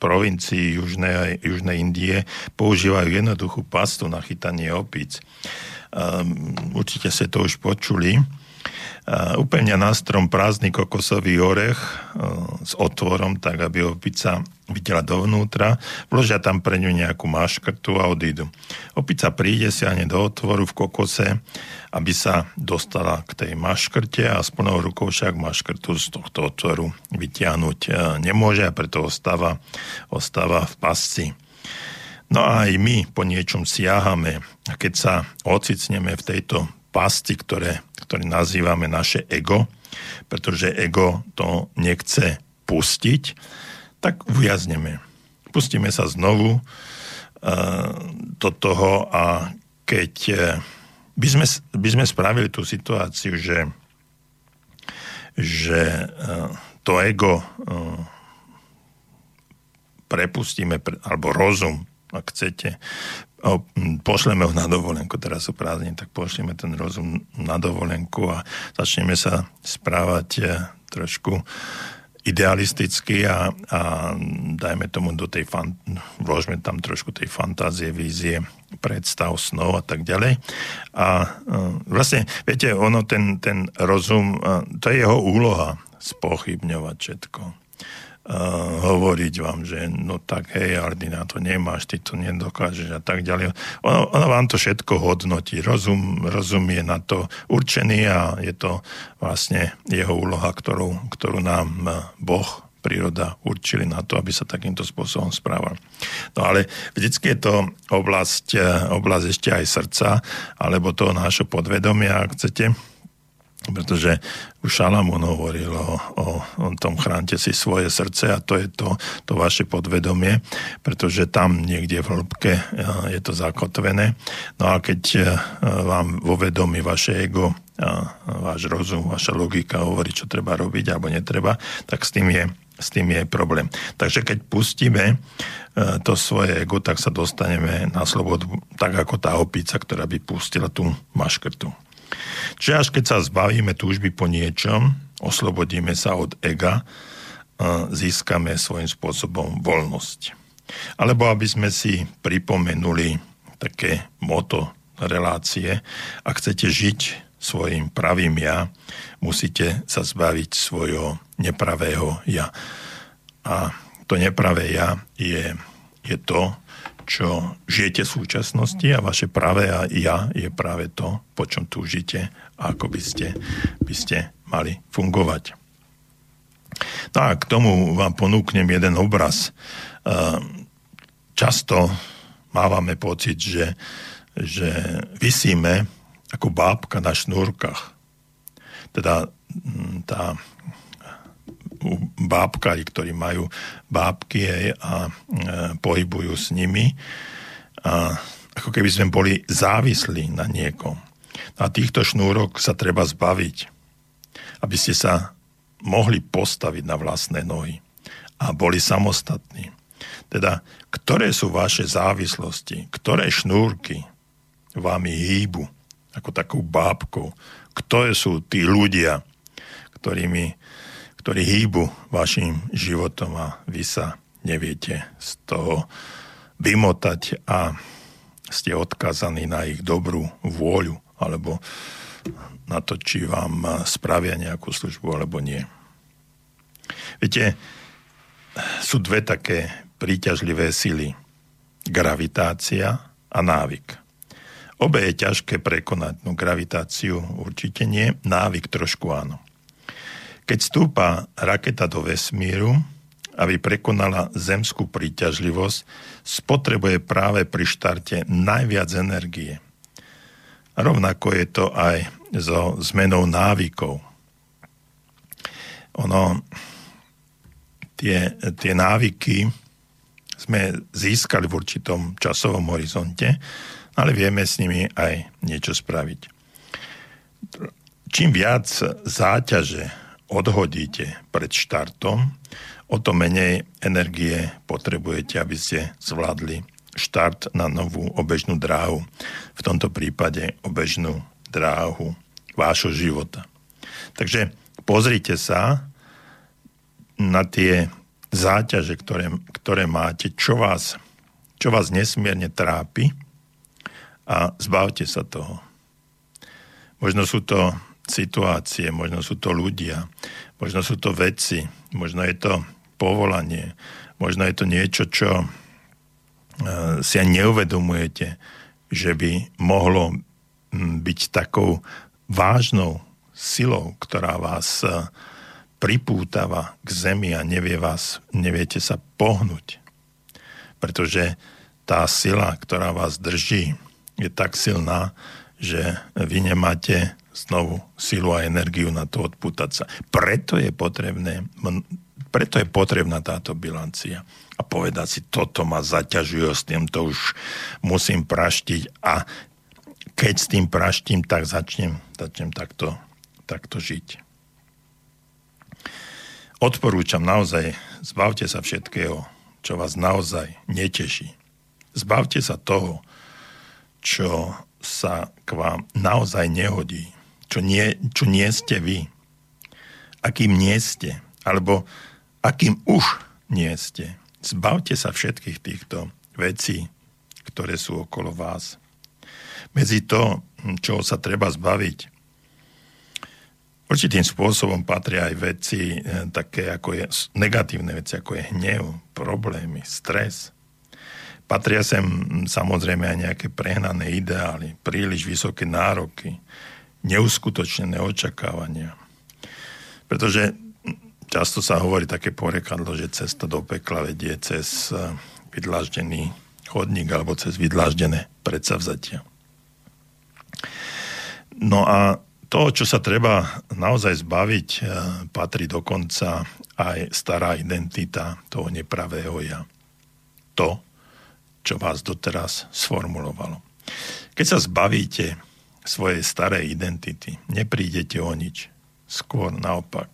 provincii Južnej, Južnej Indie používajú jednoduchú pastu na chytanie opíc. Um, určite ste to už počuli. Upevňa na strom prázdny kokosový orech uh, s otvorom, tak aby opica videla dovnútra, vložia tam pre ňu nejakú maškrtu a odídu. Opica príde, siahne do otvoru v kokose, aby sa dostala k tej maškrte a s plnou rukou však maškrtu z tohto otvoru vytiahnuť uh, nemôže a preto ostáva, ostáva v pasci. No a aj my po niečom siahame a keď sa ocitneme v tejto pasti, ktoré, ktoré nazývame naše ego, pretože ego to nechce pustiť, tak ujazneme. Pustíme sa znovu uh, do toho a keď uh, by, sme, by sme spravili tú situáciu, že, že uh, to ego prepustíme, alebo rozum, ak chcete, o, pošleme ho na dovolenku, teraz sú prázdniny, tak pošleme ten rozum na dovolenku a začneme sa správať e, trošku idealisticky a, a dajme tomu do tej fan, vložme tam trošku tej fantázie, vízie, predstav, snov a tak ďalej. A uh, vlastne, viete, ono, ten, ten rozum, uh, to je jeho úloha spochybňovať všetko uh, hovoriť vám, že no tak hej, ale ty na to nemáš, ty to nedokážeš a tak ďalej. Ono, ono vám to všetko hodnotí. Rozum, rozum je na to určený a je to vlastne jeho úloha, ktorú, ktorú nám Boh príroda určili na to, aby sa takýmto spôsobom správal. No ale vždycky je to oblasť, oblasť ešte aj srdca, alebo toho nášho podvedomia, ak chcete, pretože už Šalamún hovoril o, o, o tom chránte si svoje srdce a to je to, to vaše podvedomie, pretože tam niekde v hĺbke je to zakotvené. No a keď vám vo vedomí vaše ego, váš rozum, vaša logika hovorí, čo treba robiť alebo netreba, tak s tým je s tým je problém. Takže keď pustíme to svoje ego, tak sa dostaneme na slobodu, tak ako tá opica, ktorá by pustila tú maškrtu. Čiže až keď sa zbavíme túžby po niečom, oslobodíme sa od ega, získame svojím spôsobom voľnosť. Alebo aby sme si pripomenuli také moto relácie, ak chcete žiť svojim pravým ja, musíte sa zbaviť svojho nepravého ja. A to nepravé ja je, je to, čo žijete v súčasnosti a vaše pravé a ja je práve to, po čom túžite a ako by ste, by ste mali fungovať. No a k tomu vám ponúknem jeden obraz. Ehm, často mávame pocit, že, že vysíme ako bábka na šnúrkach. Teda tá bábkari, ktorí majú bábky a e, pohybujú s nimi. A ako keby sme boli závislí na niekom. A týchto šnúrok sa treba zbaviť, aby ste sa mohli postaviť na vlastné nohy a boli samostatní. Teda, ktoré sú vaše závislosti, ktoré šnúrky vami hýbu, ako takou bábkou, kto sú tí ľudia, ktorými ktorí hýbu vašim životom a vy sa neviete z toho vymotať a ste odkazaní na ich dobrú vôľu alebo na to, či vám spravia nejakú službu alebo nie. Viete, sú dve také príťažlivé sily. Gravitácia a návyk. Obe je ťažké prekonať, no gravitáciu určite nie, návyk trošku áno. Keď stúpa raketa do vesmíru, aby prekonala zemskú príťažlivosť, spotrebuje práve pri štarte najviac energie. Rovnako je to aj so zmenou návykov. Ono, tie, tie návyky sme získali v určitom časovom horizonte, ale vieme s nimi aj niečo spraviť. Čím viac záťaže odhodíte pred štartom, o to menej energie potrebujete, aby ste zvládli štart na novú obežnú dráhu. V tomto prípade obežnú dráhu vášho života. Takže pozrite sa na tie záťaže, ktoré, ktoré máte, čo vás, čo vás nesmierne trápi a zbavte sa toho. Možno sú to situácie, možno sú to ľudia, možno sú to veci, možno je to povolanie, možno je to niečo, čo e, si aj neuvedomujete, že by mohlo byť takou vážnou silou, ktorá vás e, pripútava k zemi a nevie vás, neviete sa pohnúť. Pretože tá sila, ktorá vás drží, je tak silná, že vy nemáte znovu silu a energiu na to odpútať sa. Preto je potrebné, preto je potrebná táto bilancia. A povedať si, toto ma zaťažuje, s týmto už musím praštiť a keď s tým praštím, tak začnem, začnem takto, takto žiť. Odporúčam naozaj, zbavte sa všetkého, čo vás naozaj neteší. Zbavte sa toho, čo sa k vám naozaj nehodí čo nie, čo nie ste vy. Akým nie ste, alebo akým už nie ste. Zbavte sa všetkých týchto vecí, ktoré sú okolo vás. Medzi to, čo sa treba zbaviť, určitým spôsobom patria aj veci eh, také, ako je negatívne veci, ako je hnev, problémy, stres. Patria sem hm, samozrejme aj nejaké prehnané ideály, príliš vysoké nároky, neuskutočnené očakávania. Pretože často sa hovorí také porekadlo, že cesta do pekla vedie cez eh, vydláždený chodník alebo cez vydláždené predsavzatia. No a to, čo sa treba naozaj zbaviť, eh, patrí dokonca aj stará identita toho nepravého ja. To, čo vás doteraz sformulovalo. Keď sa zbavíte svojej starej identity. Neprídete o nič. Skôr naopak.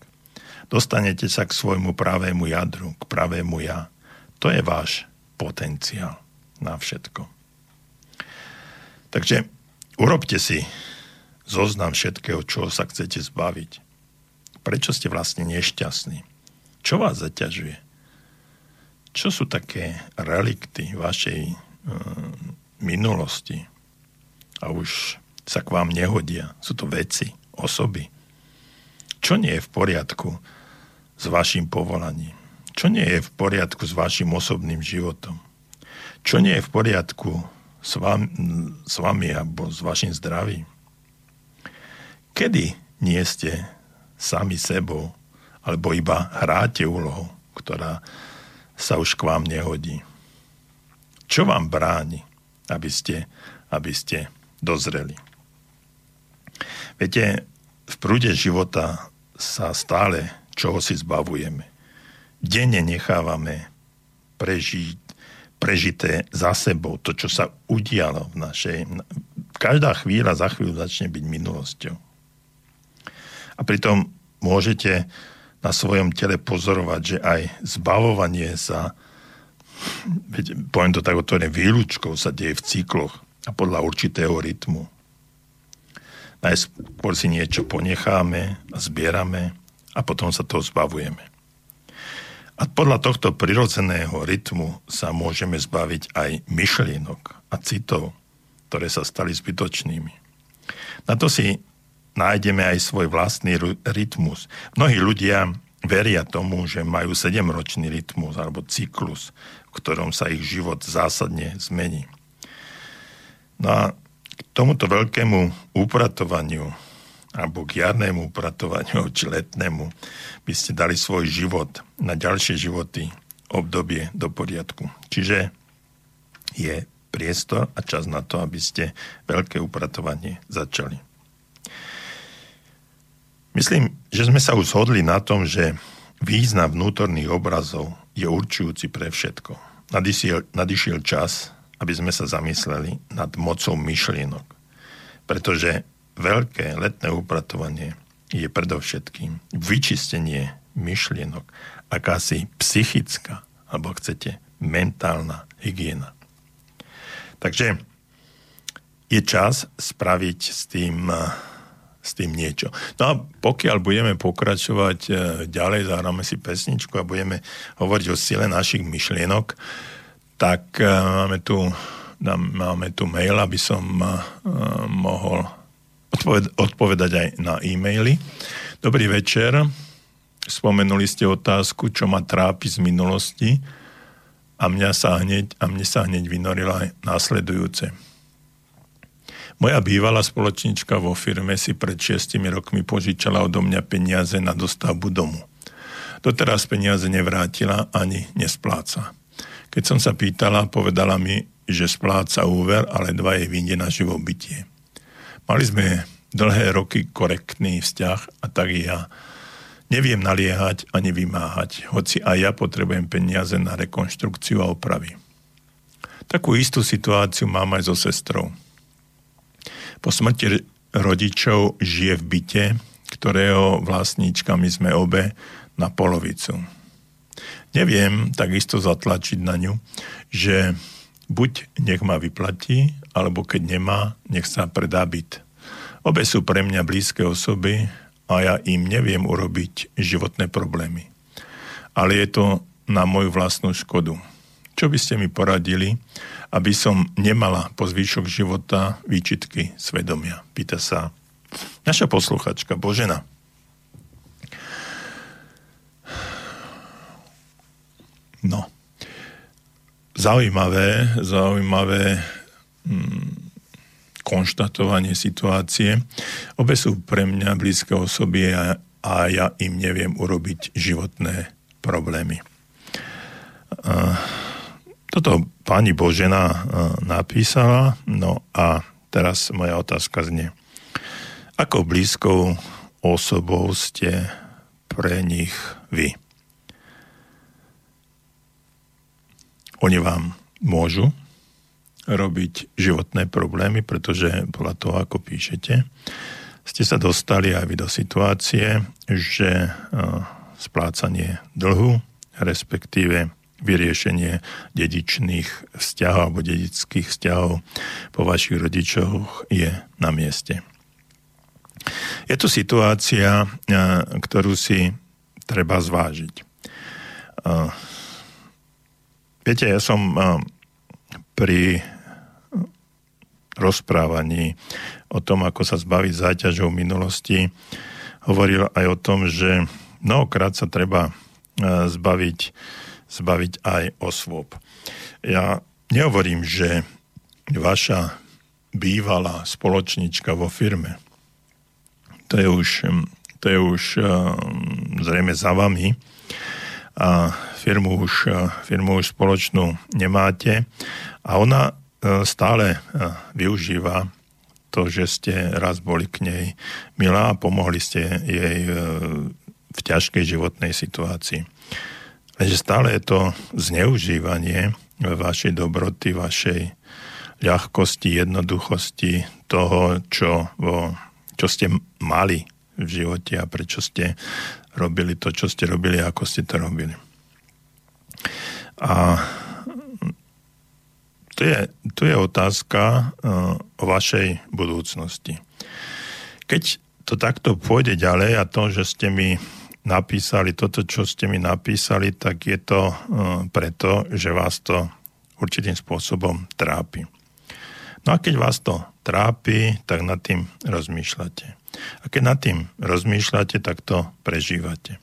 Dostanete sa k svojmu pravému jadru, k pravému ja. To je váš potenciál na všetko. Takže urobte si zoznam všetkého, čo sa chcete zbaviť. Prečo ste vlastne nešťastní? Čo vás zaťažuje? Čo sú také relikty vašej e, minulosti? A už sa k vám nehodia. Sú to veci, osoby. Čo nie je v poriadku s vašim povolaním? Čo nie je v poriadku s vašim osobným životom? Čo nie je v poriadku s vami, s vami alebo s vašim zdravím? Kedy nie ste sami sebou, alebo iba hráte úlohu, ktorá sa už k vám nehodí? Čo vám bráni, aby ste, aby ste dozreli? Viete, v prúde života sa stále čoho si zbavujeme. Denne nechávame prežiť, prežité za sebou to, čo sa udialo v našej... Každá chvíľa za chvíľu začne byť minulosťou. A pritom môžete na svojom tele pozorovať, že aj zbavovanie sa, veď, poviem to tak otvorene, výlučkou sa deje v cykloch a podľa určitého rytmu. Najskôr si niečo ponecháme zbierame a potom sa toho zbavujeme. A podľa tohto prirodzeného rytmu sa môžeme zbaviť aj myšlienok a citov, ktoré sa stali zbytočnými. Na to si nájdeme aj svoj vlastný rytmus. Mnohí ľudia veria tomu, že majú sedemročný rytmus alebo cyklus, v ktorom sa ich život zásadne zmení. No a k tomuto veľkému upratovaniu alebo k jarnému upratovaniu či letnému by ste dali svoj život na ďalšie životy obdobie do poriadku. Čiže je priestor a čas na to, aby ste veľké upratovanie začali. Myslím, že sme sa už shodli na tom, že význam vnútorných obrazov je určujúci pre všetko. Nadišiel, nadišiel čas, aby sme sa zamysleli nad mocou myšlienok. Pretože veľké letné upratovanie je predovšetkým vyčistenie myšlienok, akási psychická, alebo chcete, mentálna hygiena. Takže je čas spraviť s tým, s tým niečo. No a pokiaľ budeme pokračovať e, ďalej, zahráme si pesničku a budeme hovoriť o sile našich myšlienok, tak e, máme tu, máme tu mail, aby som e, mohol odpoved- odpovedať aj na e-maily. Dobrý večer. Spomenuli ste otázku, čo ma trápi z minulosti a, mňa sa hneď, a mne sa hneď vynorila následujúce. Moja bývalá spoločnička vo firme si pred šiestimi rokmi požičala odo mňa peniaze na dostavbu domu. Doteraz peniaze nevrátila ani nespláca. Keď som sa pýtala, povedala mi, že spláca úver, ale dva jej vyjde na živobytie. Mali sme dlhé roky korektný vzťah a tak ja neviem naliehať ani vymáhať, hoci aj ja potrebujem peniaze na rekonštrukciu a opravy. Takú istú situáciu mám aj so sestrou. Po smrti rodičov žije v byte, ktorého vlastníčkami sme obe na polovicu. Neviem takisto zatlačiť na ňu, že buď nech ma vyplatí, alebo keď nemá, nech sa predá byt. Obe sú pre mňa blízke osoby a ja im neviem urobiť životné problémy. Ale je to na moju vlastnú škodu. Čo by ste mi poradili, aby som nemala po zvyšok života výčitky svedomia? Pýta sa naša posluchačka Božena. No zaujímavé, zaujímavé hmm, konštatovanie situácie. Obe sú pre mňa blízke osoby a, a ja im neviem urobiť životné problémy. A, toto pani Božena napísala, no a teraz moja otázka znie. Ako blízkou osobou ste pre nich vy? Oni vám môžu robiť životné problémy, pretože podľa toho, ako píšete, ste sa dostali aj vy do situácie, že e, splácanie dlhu, respektíve vyriešenie dedičných vzťahov alebo dedických vzťahov po vašich rodičoch je na mieste. Je tu situácia, e, ktorú si treba zvážiť. Viete, ja som pri rozprávaní o tom, ako sa zbaviť záťažou minulosti, hovoril aj o tom, že mnohokrát sa treba zbaviť, zbaviť aj osôb. Ja nehovorím, že vaša bývalá spoločnička vo firme, to je už, to je už zrejme za vami a firmu už, firmu už spoločnú nemáte a ona uh, stále uh, využíva to, že ste raz boli k nej milá a pomohli ste jej uh, v ťažkej životnej situácii. Lenže stále je to zneužívanie vašej dobroty, vašej ľahkosti, jednoduchosti toho, čo, čo ste mali v živote a prečo ste robili to, čo ste robili a ako ste to robili. A tu je, tu je otázka uh, o vašej budúcnosti. Keď to takto pôjde ďalej a to, že ste mi napísali toto, čo ste mi napísali, tak je to uh, preto, že vás to určitým spôsobom trápi. No a keď vás to trápi, tak nad tým rozmýšľate. A keď nad tým rozmýšľate, tak to prežívate.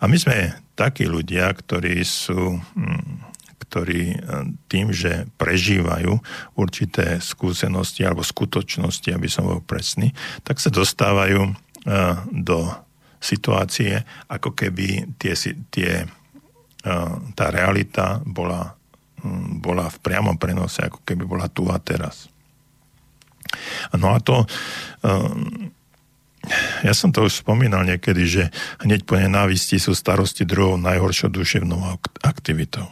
A my sme takí ľudia, ktorí sú, hm, ktorí eh, tým, že prežívajú určité skúsenosti alebo skutočnosti, aby som bol presný, tak sa dostávajú eh, do situácie, ako keby tie, tie, eh, tá realita bola Hm, bola v priamom prenose, ako keby bola tu a teraz. No a to, hm, ja som to už spomínal niekedy, že hneď po nenávisti sú starosti druhou najhoršou duševnou aktivitou.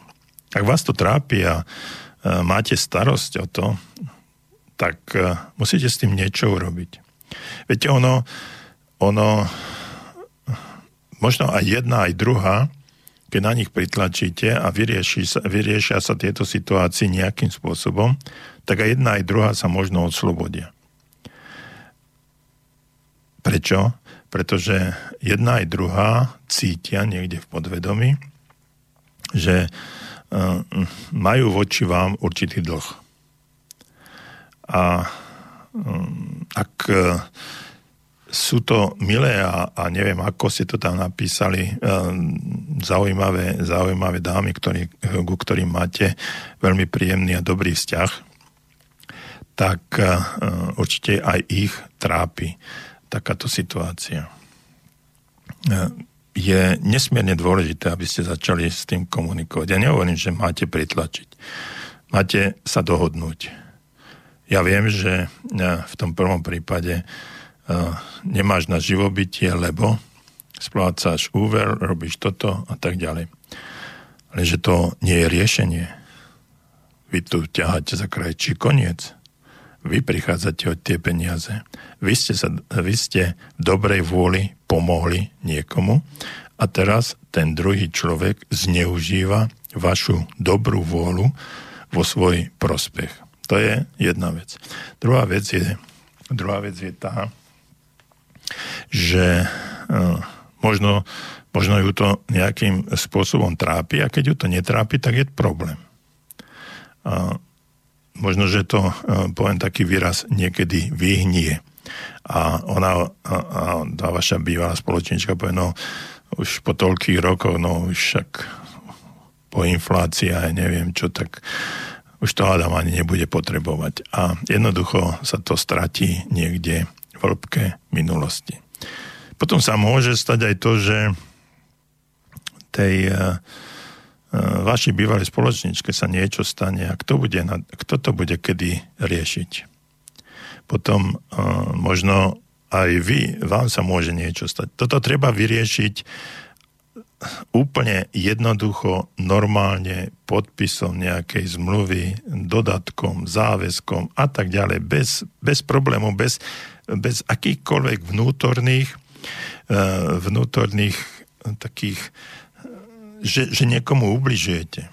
Ak vás to trápi a hm, máte starosť o to, tak musíte s tým niečo urobiť. Viete, ono, ono možno aj jedna, aj druhá keď na nich pritlačíte a vyrieši sa, vyriešia sa tieto situácie nejakým spôsobom, tak aj jedna aj druhá sa možno odslobodia. Prečo? Pretože jedna aj druhá cítia niekde v podvedomí, že uh, majú voči vám určitý dlh. A um, ak uh, sú to milé a, a neviem, ako ste to tam napísali, zaujímavé, zaujímavé dámy, ktorý, ku ktorým máte veľmi príjemný a dobrý vzťah, tak určite aj ich trápi takáto situácia. Uh, je nesmierne dôležité, aby ste začali s tým komunikovať. Ja nehovorím, že máte pritlačiť. Máte sa dohodnúť. Ja viem, že uh, v tom prvom prípade nemáš na živobytie, lebo splácaš úver, robíš toto a tak ďalej. Ale že to nie je riešenie. Vy tu ťaháte za krajčí koniec. Vy prichádzate od tie peniaze. Vy ste, sa, vy ste v dobrej vôli pomohli niekomu a teraz ten druhý človek zneužíva vašu dobrú vôľu vo svoj prospech. To je jedna vec. Druhá vec je, druhá vec je tá, že uh, možno, možno ju to nejakým spôsobom trápi a keď ju to netrápi, tak je problém. Uh, možno, že to, uh, poviem taký výraz, niekedy vyhnie. A ona, a, a tá vaša bývalá spoločnička povie, no už po toľkých rokoch, no už však po inflácii a neviem čo, tak už to hádam ani nebude potrebovať. A jednoducho sa to stratí niekde v hĺbke minulosti. Potom sa môže stať aj to, že tej uh, vašej bývalej spoločničke sa niečo stane a kto, bude na, kto to bude kedy riešiť. Potom uh, možno aj vy, vám sa môže niečo stať. Toto treba vyriešiť úplne jednoducho, normálne podpisom nejakej zmluvy, dodatkom, záväzkom a tak ďalej, bez, bez problémov, bez bez akýchkoľvek vnútorných, eh, vnútorných takých, že, že niekomu ubližujete.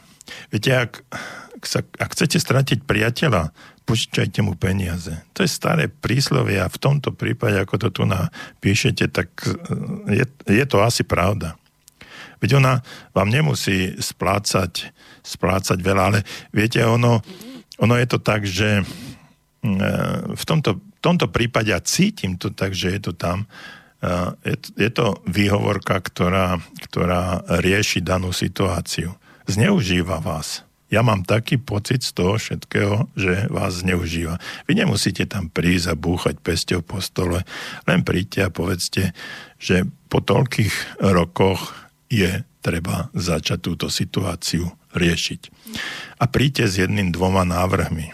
Viete, ak, ak, sa, ak chcete stratiť priateľa, požičajte mu peniaze. To je staré príslovie a v tomto prípade, ako to tu napíšete, tak je, je to asi pravda. Veď ona vám nemusí splácať, splácať veľa, ale viete, ono, ono je to tak, že v tomto tomto prípade, a cítim to tak, že je to tam, je to, výhovorka, ktorá, ktorá rieši danú situáciu. Zneužíva vás. ja mám taký pocit z toho všetkého, že vás zneužíva. Vy nemusíte tam prísť a búchať pesťou po stole, len príďte a povedzte, že po toľkých rokoch je treba začať túto situáciu riešiť. A príďte s jedným dvoma návrhmi.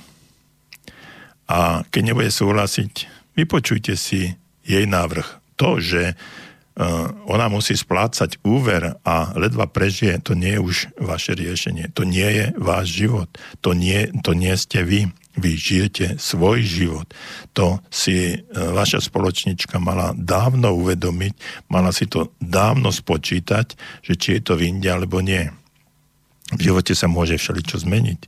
A keď nebude súhlasiť, vypočujte si jej návrh. To, že uh, ona musí splácať úver a ledva prežije, to nie je už vaše riešenie. To nie je váš život. To nie, to nie ste vy. Vy žijete svoj život. To si uh, vaša spoločnička mala dávno uvedomiť, mala si to dávno spočítať, že či je to v Indii alebo nie. V živote sa môže všeličo zmeniť.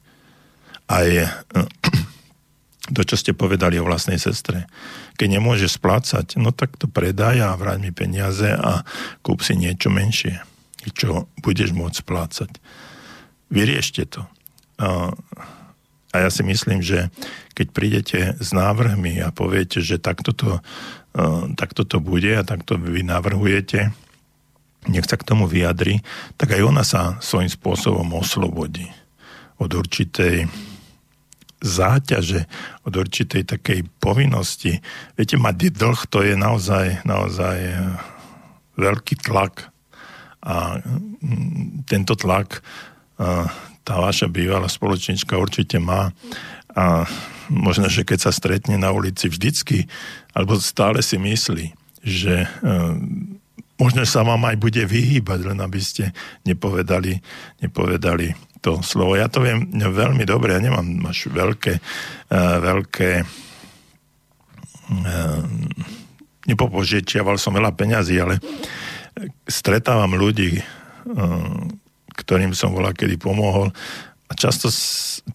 Aj uh, to, čo ste povedali o vlastnej sestre. Keď nemôže splácať, no tak to predaj a vráť mi peniaze a kúp si niečo menšie, čo budeš môcť splácať. Vyriešte to. A, ja si myslím, že keď prídete s návrhmi a poviete, že takto to, takto to bude a takto vy navrhujete, nech sa k tomu vyjadri, tak aj ona sa svojím spôsobom oslobodí od určitej záťaže, od určitej takej povinnosti. Viete, mať dlh to je naozaj, naozaj eh, veľký tlak. A mm, tento tlak eh, tá vaša bývalá spoločnička určite má. A možno, že keď sa stretne na ulici vždycky, alebo stále si myslí, že eh, možno sa vám aj bude vyhýbať, len aby ste nepovedali, nepovedali to slovo. Ja to viem veľmi dobre, ja nemám až veľké, uh, veľké uh, nepopožičiaval som veľa peňazí, ale stretávam ľudí, uh, ktorým som volá kedy pomohol a často,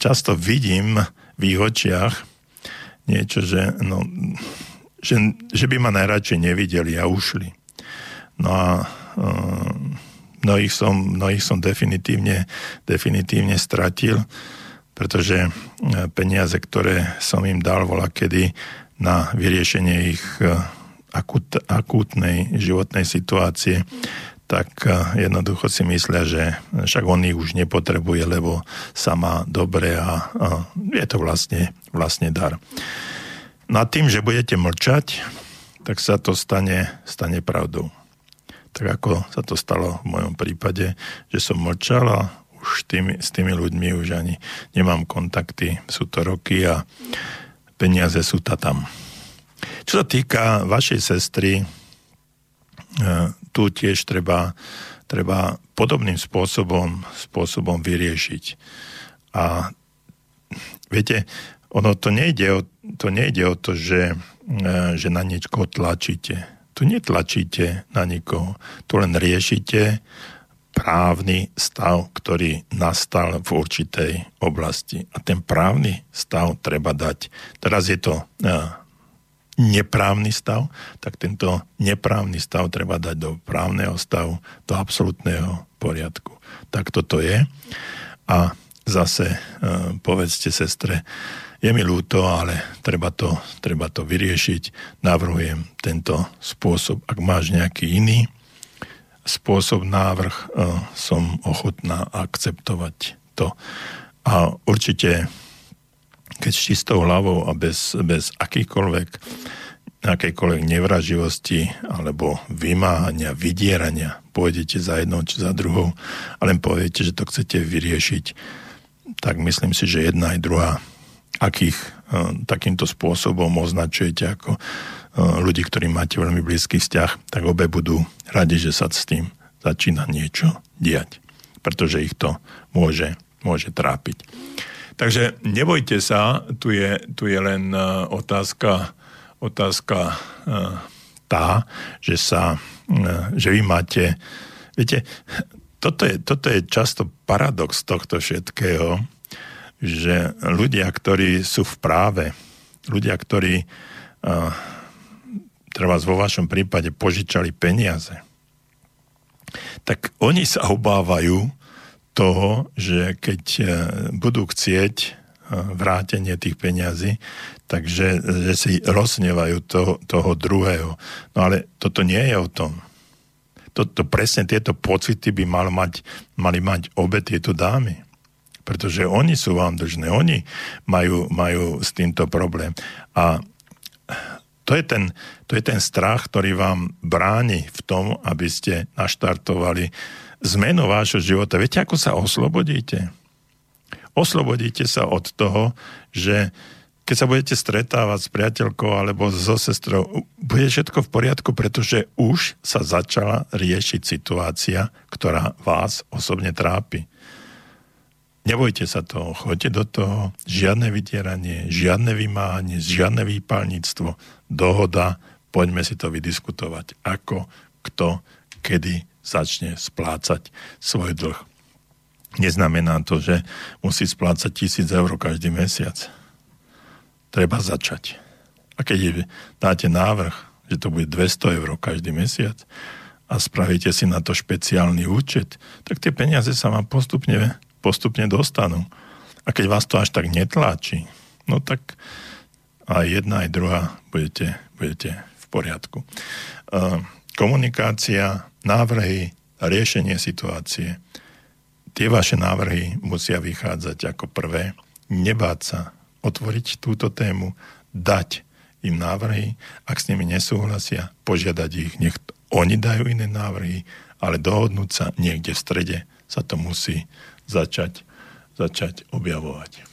často vidím v ich očiach niečo, že, no, že, že by ma najradšej nevideli a ušli. No a mnohých som, mnohých som definitívne, definitívne stratil, pretože e, peniaze, ktoré som im dal, bola kedy na vyriešenie ich e, akut, akútnej životnej situácie, tak e, jednoducho si myslia, že však on ich už nepotrebuje, lebo sa má dobre a, a je to vlastne, vlastne dar. Nad tým, že budete mlčať, tak sa to stane, stane pravdou tak ako sa to stalo v mojom prípade, že som mlčal a už tými, s tými ľuďmi už ani nemám kontakty, sú to roky a peniaze sú ta tam. Čo sa týka vašej sestry, e, tu tiež treba, treba podobným spôsobom, spôsobom vyriešiť. A viete, ono to nejde o to, nejde o to že, e, že na niečo tlačíte tu netlačíte na nikoho, tu len riešite právny stav, ktorý nastal v určitej oblasti. A ten právny stav treba dať. Teraz je to uh, neprávny stav, tak tento neprávny stav treba dať do právneho stavu, do absolútneho poriadku. Tak toto je. A zase uh, povedzte sestre, je mi ľúto, ale treba to, treba to vyriešiť. Navrhujem tento spôsob. Ak máš nejaký iný spôsob, návrh, e, som ochotná akceptovať to. A určite, keď s čistou hlavou a bez, bez akýkoľvek akejkoľvek nevraživosti alebo vymáhania, vydierania pôjdete za jednou či za druhou a len poviete, že to chcete vyriešiť, tak myslím si, že jedna aj druhá akých e, takýmto spôsobom označujete ako e, ľudí, ktorí máte veľmi blízky vzťah, tak obe budú radi, že sa s tým začína niečo diať, pretože ich to môže, môže trápiť. Takže nebojte sa, tu je, tu je len e, otázka, otázka tá, že sa, že vy máte, viete, toto je, toto je často paradox tohto všetkého, že ľudia, ktorí sú v práve, ľudia, ktorí uh, treba vo vašom prípade požičali peniaze, tak oni sa obávajú toho, že keď uh, budú chcieť uh, vrátenie tých peniazy, takže že si roznevajú toho, toho druhého. No ale toto nie je o tom. Toto, presne tieto pocity by mal mať, mali mať obe tieto dámy pretože oni sú vám dlžné, oni majú, majú s týmto problém. A to je, ten, to je ten strach, ktorý vám bráni v tom, aby ste naštartovali zmenu vášho života. Viete, ako sa oslobodíte? Oslobodíte sa od toho, že keď sa budete stretávať s priateľkou alebo so sestrou, bude všetko v poriadku, pretože už sa začala riešiť situácia, ktorá vás osobne trápi. Nebojte sa toho, choďte do toho, žiadne vytieranie, žiadne vymáhanie, žiadne výpalníctvo, dohoda, poďme si to vydiskutovať, ako, kto, kedy začne splácať svoj dlh. Neznamená to, že musí splácať tisíc eur každý mesiac treba začať. A keď dáte návrh, že to bude 200 eur každý mesiac a spravíte si na to špeciálny účet, tak tie peniaze sa vám postupne, postupne dostanú. A keď vás to až tak netláči, no tak aj jedna, aj druhá budete, budete v poriadku. Komunikácia, návrhy, riešenie situácie. Tie vaše návrhy musia vychádzať ako prvé. Nebáť sa otvoriť túto tému, dať im návrhy, ak s nimi nesúhlasia, požiadať ich, nech oni dajú iné návrhy, ale dohodnúť sa niekde v strede sa to musí začať, začať objavovať.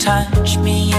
touch me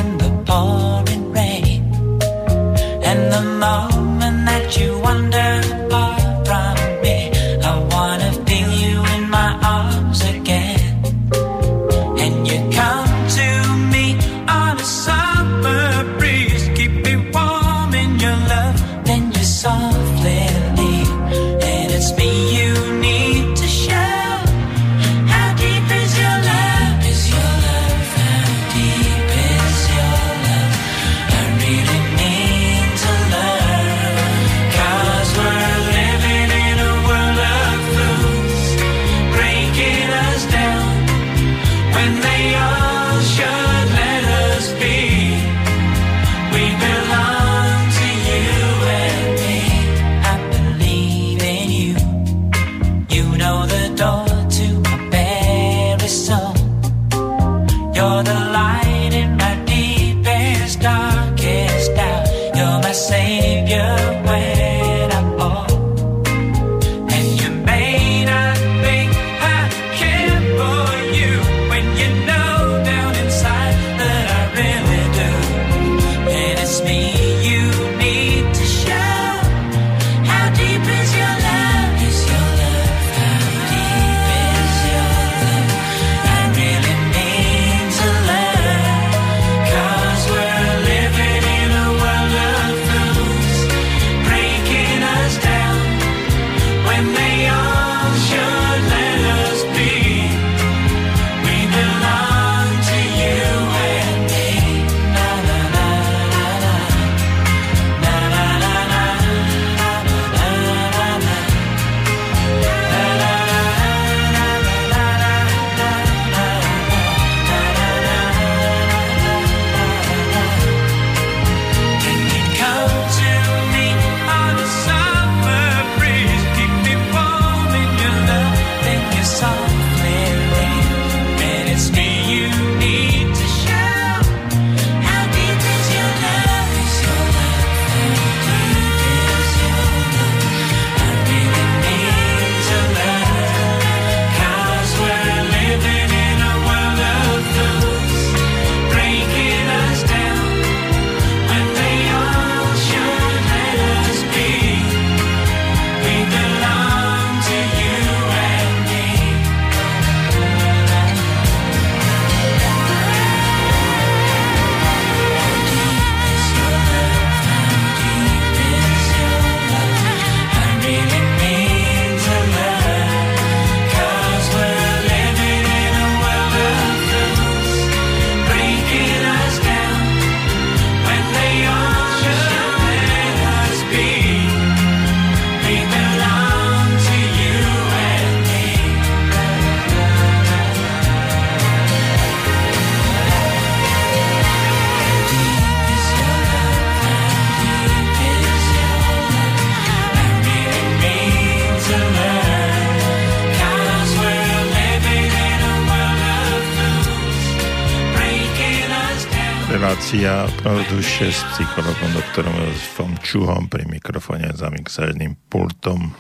duše s psychologom doktorom Jozefom Čuhom pri mikrofóne za mixážným pultom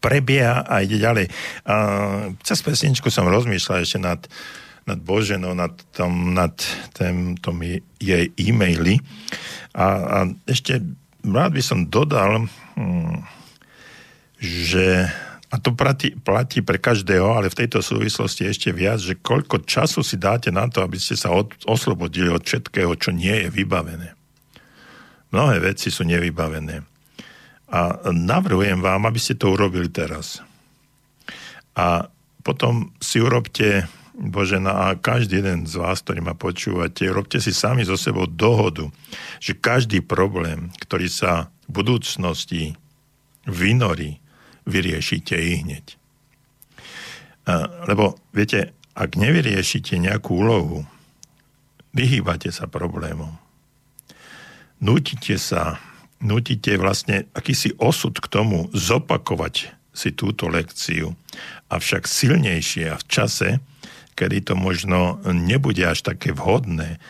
prebieha a ide ďalej. A cez pesničku som rozmýšľal ešte nad, nad Boženou, nad, tom, nad tom jej e-maily. A, a ešte rád by som dodal, hm, že a to platí, platí pre každého, ale v tejto súvislosti ešte viac, že koľko času si dáte na to, aby ste sa od, oslobodili od všetkého, čo nie je vybavené. Mnohé veci sú nevybavené. A navrhujem vám, aby ste to urobili teraz. A potom si urobte, Božena, a každý jeden z vás, ktorý ma počúvate, urobte si sami so sebou dohodu, že každý problém, ktorý sa v budúcnosti vynorí, vyriešite ich hneď. Lebo, viete, ak nevyriešite nejakú úlohu, vyhýbate sa problémom. Nútite sa, nútite vlastne akýsi osud k tomu zopakovať si túto lekciu, avšak silnejšie a v čase, kedy to možno nebude až také vhodné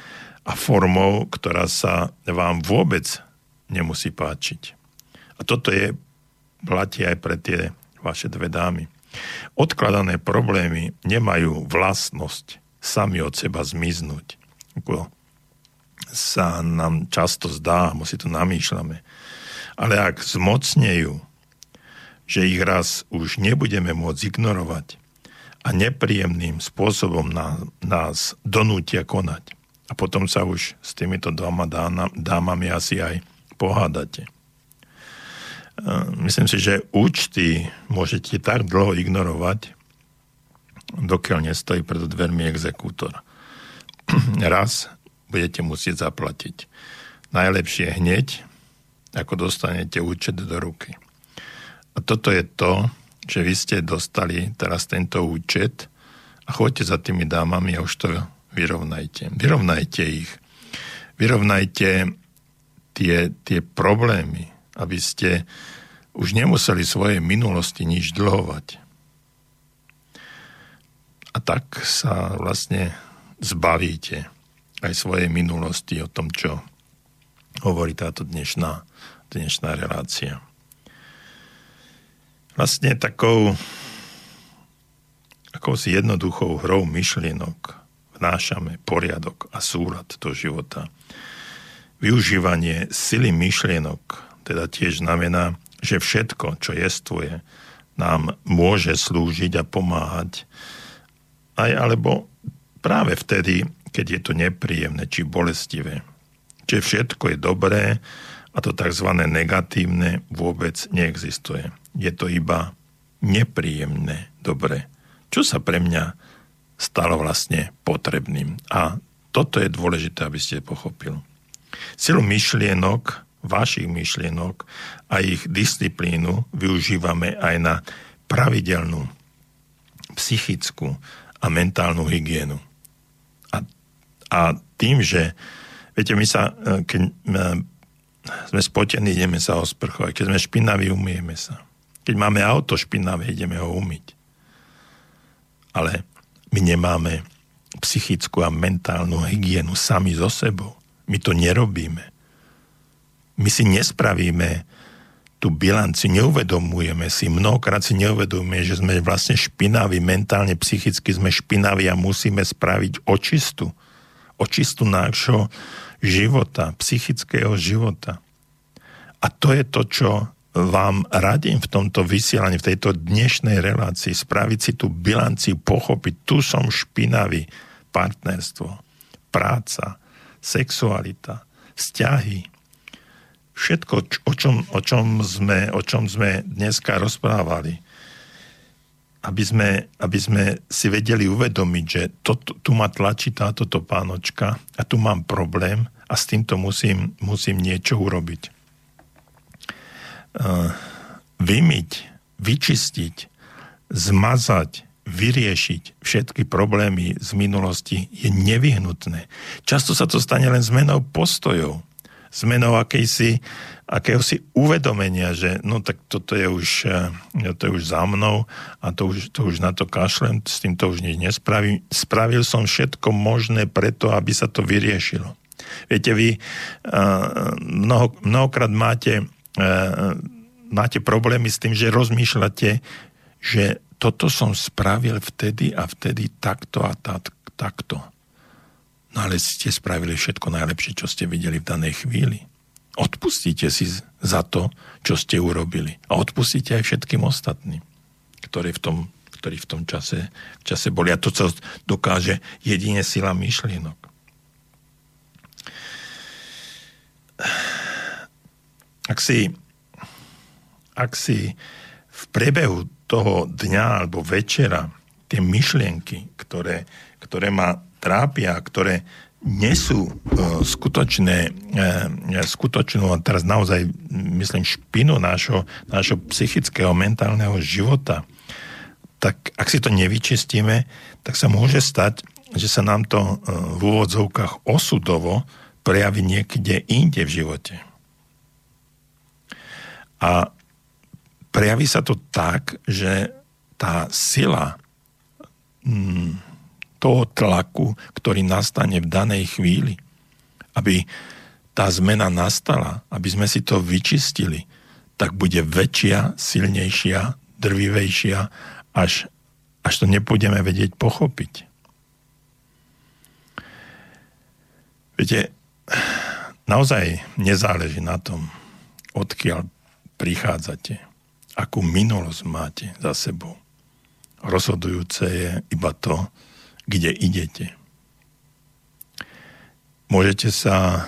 a formou, ktorá sa vám vôbec nemusí páčiť. A toto je platí aj pre tie vaše dve dámy. Odkladané problémy nemajú vlastnosť sami od seba zmiznúť. Ako sa nám často zdá, my si to namýšľame. Ale ak zmocnejú, že ich raz už nebudeme môcť ignorovať a nepríjemným spôsobom na, nás donútia konať. A potom sa už s týmito dvoma dámami asi aj pohádate. Myslím si, že účty môžete tak dlho ignorovať, dokiaľ nestojí pred dvermi exekútor. Raz budete musieť zaplatiť. Najlepšie hneď, ako dostanete účet do ruky. A toto je to, že vy ste dostali teraz tento účet a choďte za tými dámami a už to vyrovnajte. Vyrovnajte ich. Vyrovnajte tie, tie problémy, aby ste už nemuseli svojej minulosti nič dlhovať. A tak sa vlastne zbavíte aj svojej minulosti o tom, čo hovorí táto dnešná, dnešná relácia. Vlastne takou si jednoduchou hrou myšlienok vnášame poriadok a súlad do života. Využívanie sily myšlienok teda tiež znamená, že všetko, čo jestvuje, nám môže slúžiť a pomáhať, aj alebo práve vtedy, keď je to nepríjemné či bolestivé. Čiže všetko je dobré a to tzv. negatívne vôbec neexistuje. Je to iba nepríjemné dobré. Čo sa pre mňa stalo vlastne potrebným. A toto je dôležité, aby ste pochopili. Silu myšlienok vašich myšlienok a ich disciplínu využívame aj na pravidelnú psychickú a mentálnu hygienu. A, a tým, že viete, my sa, e, keď e, sme spotení, ideme sa osprchovať, keď sme špinaví, umieme sa. Keď máme auto špinavé, ideme ho umyť. Ale my nemáme psychickú a mentálnu hygienu sami so sebou. My to nerobíme my si nespravíme tú bilanciu, neuvedomujeme si, mnohokrát si neuvedomujeme, že sme vlastne špinaví, mentálne, psychicky sme špinaví a musíme spraviť očistu. Očistu nášho života, psychického života. A to je to, čo vám radím v tomto vysielaní, v tejto dnešnej relácii, spraviť si tú bilanciu, pochopiť, tu som špinavý, partnerstvo, práca, sexualita, vzťahy, všetko, o čom, o čom, sme, o čom sme dneska rozprávali, aby sme, aby sme si vedeli uvedomiť, že to, tu ma tlačí táto topánočka a tu mám problém a s týmto musím, musím niečo urobiť. Uh, vymyť, vyčistiť, zmazať, vyriešiť všetky problémy z minulosti je nevyhnutné. Často sa to stane len zmenou postojov zmenou akejsi, akéhosi uvedomenia, že no tak toto je už, eh, to je už za mnou a to už, to už na to kašlem, s tým to už nič nespravím. Spravil som všetko možné preto, aby sa to vyriešilo. Viete, vy uh, mnoho, mnohokrát máte, uh, máte problémy s tým, že rozmýšľate, že toto som spravil vtedy a vtedy takto a tak, takto. No ale ste spravili všetko najlepšie, čo ste videli v danej chvíli. Odpustíte si za to, čo ste urobili. A odpustíte aj všetkým ostatným, ktorí v tom, ktorí v tom čase, v čase boli. A to, co dokáže jedine sila myšlienok. Ak si, ak si v priebehu toho dňa alebo večera tie myšlienky, ktoré, ktoré ma trápia, ktoré nesú e, skutočné, e, skutočnú, a teraz naozaj myslím špinu nášho, nášho psychického, mentálneho života, tak ak si to nevyčistíme, tak sa môže stať, že sa nám to e, v úvodzovkách osudovo prejaví niekde inde v živote. A prejaví sa to tak, že tá sila mm, toho tlaku, ktorý nastane v danej chvíli, aby tá zmena nastala, aby sme si to vyčistili, tak bude väčšia, silnejšia, drvivejšia, až, až to nebudeme vedieť pochopiť. Viete, naozaj nezáleží na tom, odkiaľ prichádzate akú minulosť máte za sebou. Rozhodujúce je iba to, kde idete. Môžete sa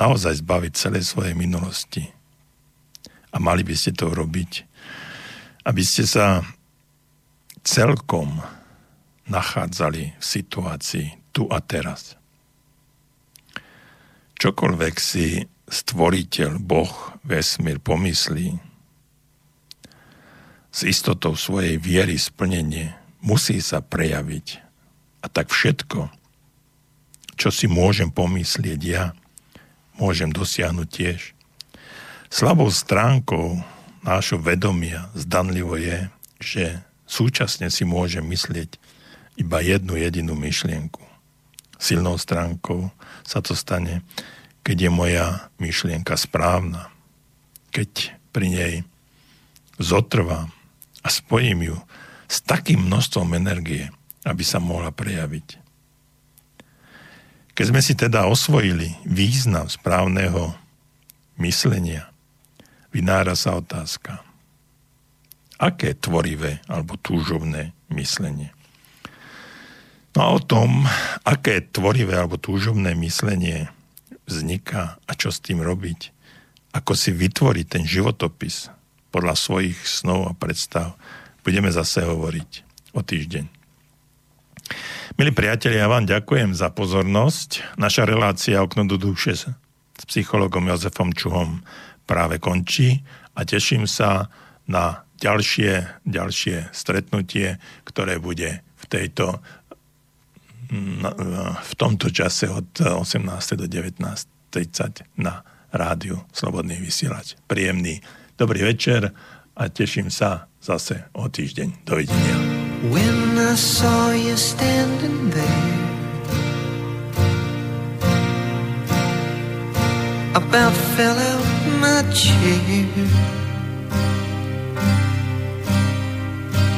naozaj zbaviť celej svojej minulosti. A mali by ste to robiť, aby ste sa celkom nachádzali v situácii tu a teraz. Čokoľvek si stvoriteľ, Boh, vesmír pomyslí, s istotou svojej viery splnenie musí sa prejaviť. A tak všetko, čo si môžem pomyslieť ja, môžem dosiahnuť tiež. Slabou stránkou nášho vedomia zdanlivo je, že súčasne si môžem myslieť iba jednu jedinú myšlienku. Silnou stránkou sa to stane, keď je moja myšlienka správna, keď pri nej zotrvám, a spojím ju s takým množstvom energie, aby sa mohla prejaviť. Keď sme si teda osvojili význam správneho myslenia, vynára sa otázka, aké tvorivé alebo túžobné myslenie. No a o tom, aké tvorivé alebo túžobné myslenie vzniká a čo s tým robiť, ako si vytvoriť ten životopis, podľa svojich snov a predstav. Budeme zase hovoriť o týždeň. Milí priatelia, ja vám ďakujem za pozornosť. Naša relácia Okno do duše s psychologom Jozefom Čuhom práve končí a teším sa na ďalšie, ďalšie stretnutie, ktoré bude v tejto v tomto čase od 18. do 19.30 na rádiu Slobodný vysielač. Príjemný Dobrý večer a teším sa zase o týždeň. Dovidenia. When I saw you standing there About fell out my chair.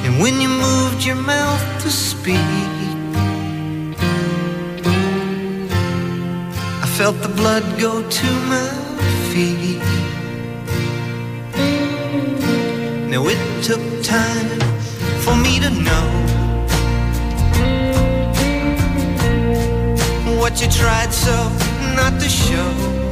And when you moved your mouth to speak I felt the blood go to my feet. Now it took time for me to know what you tried so not to show.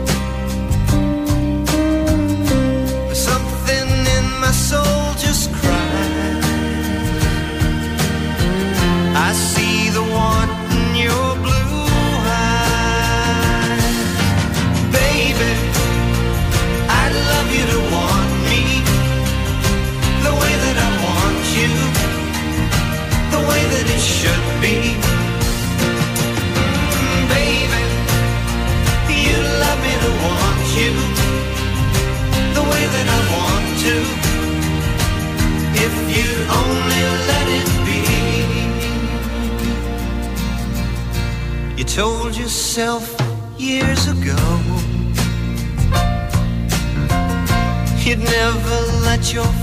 Yourself years ago. You'd never let your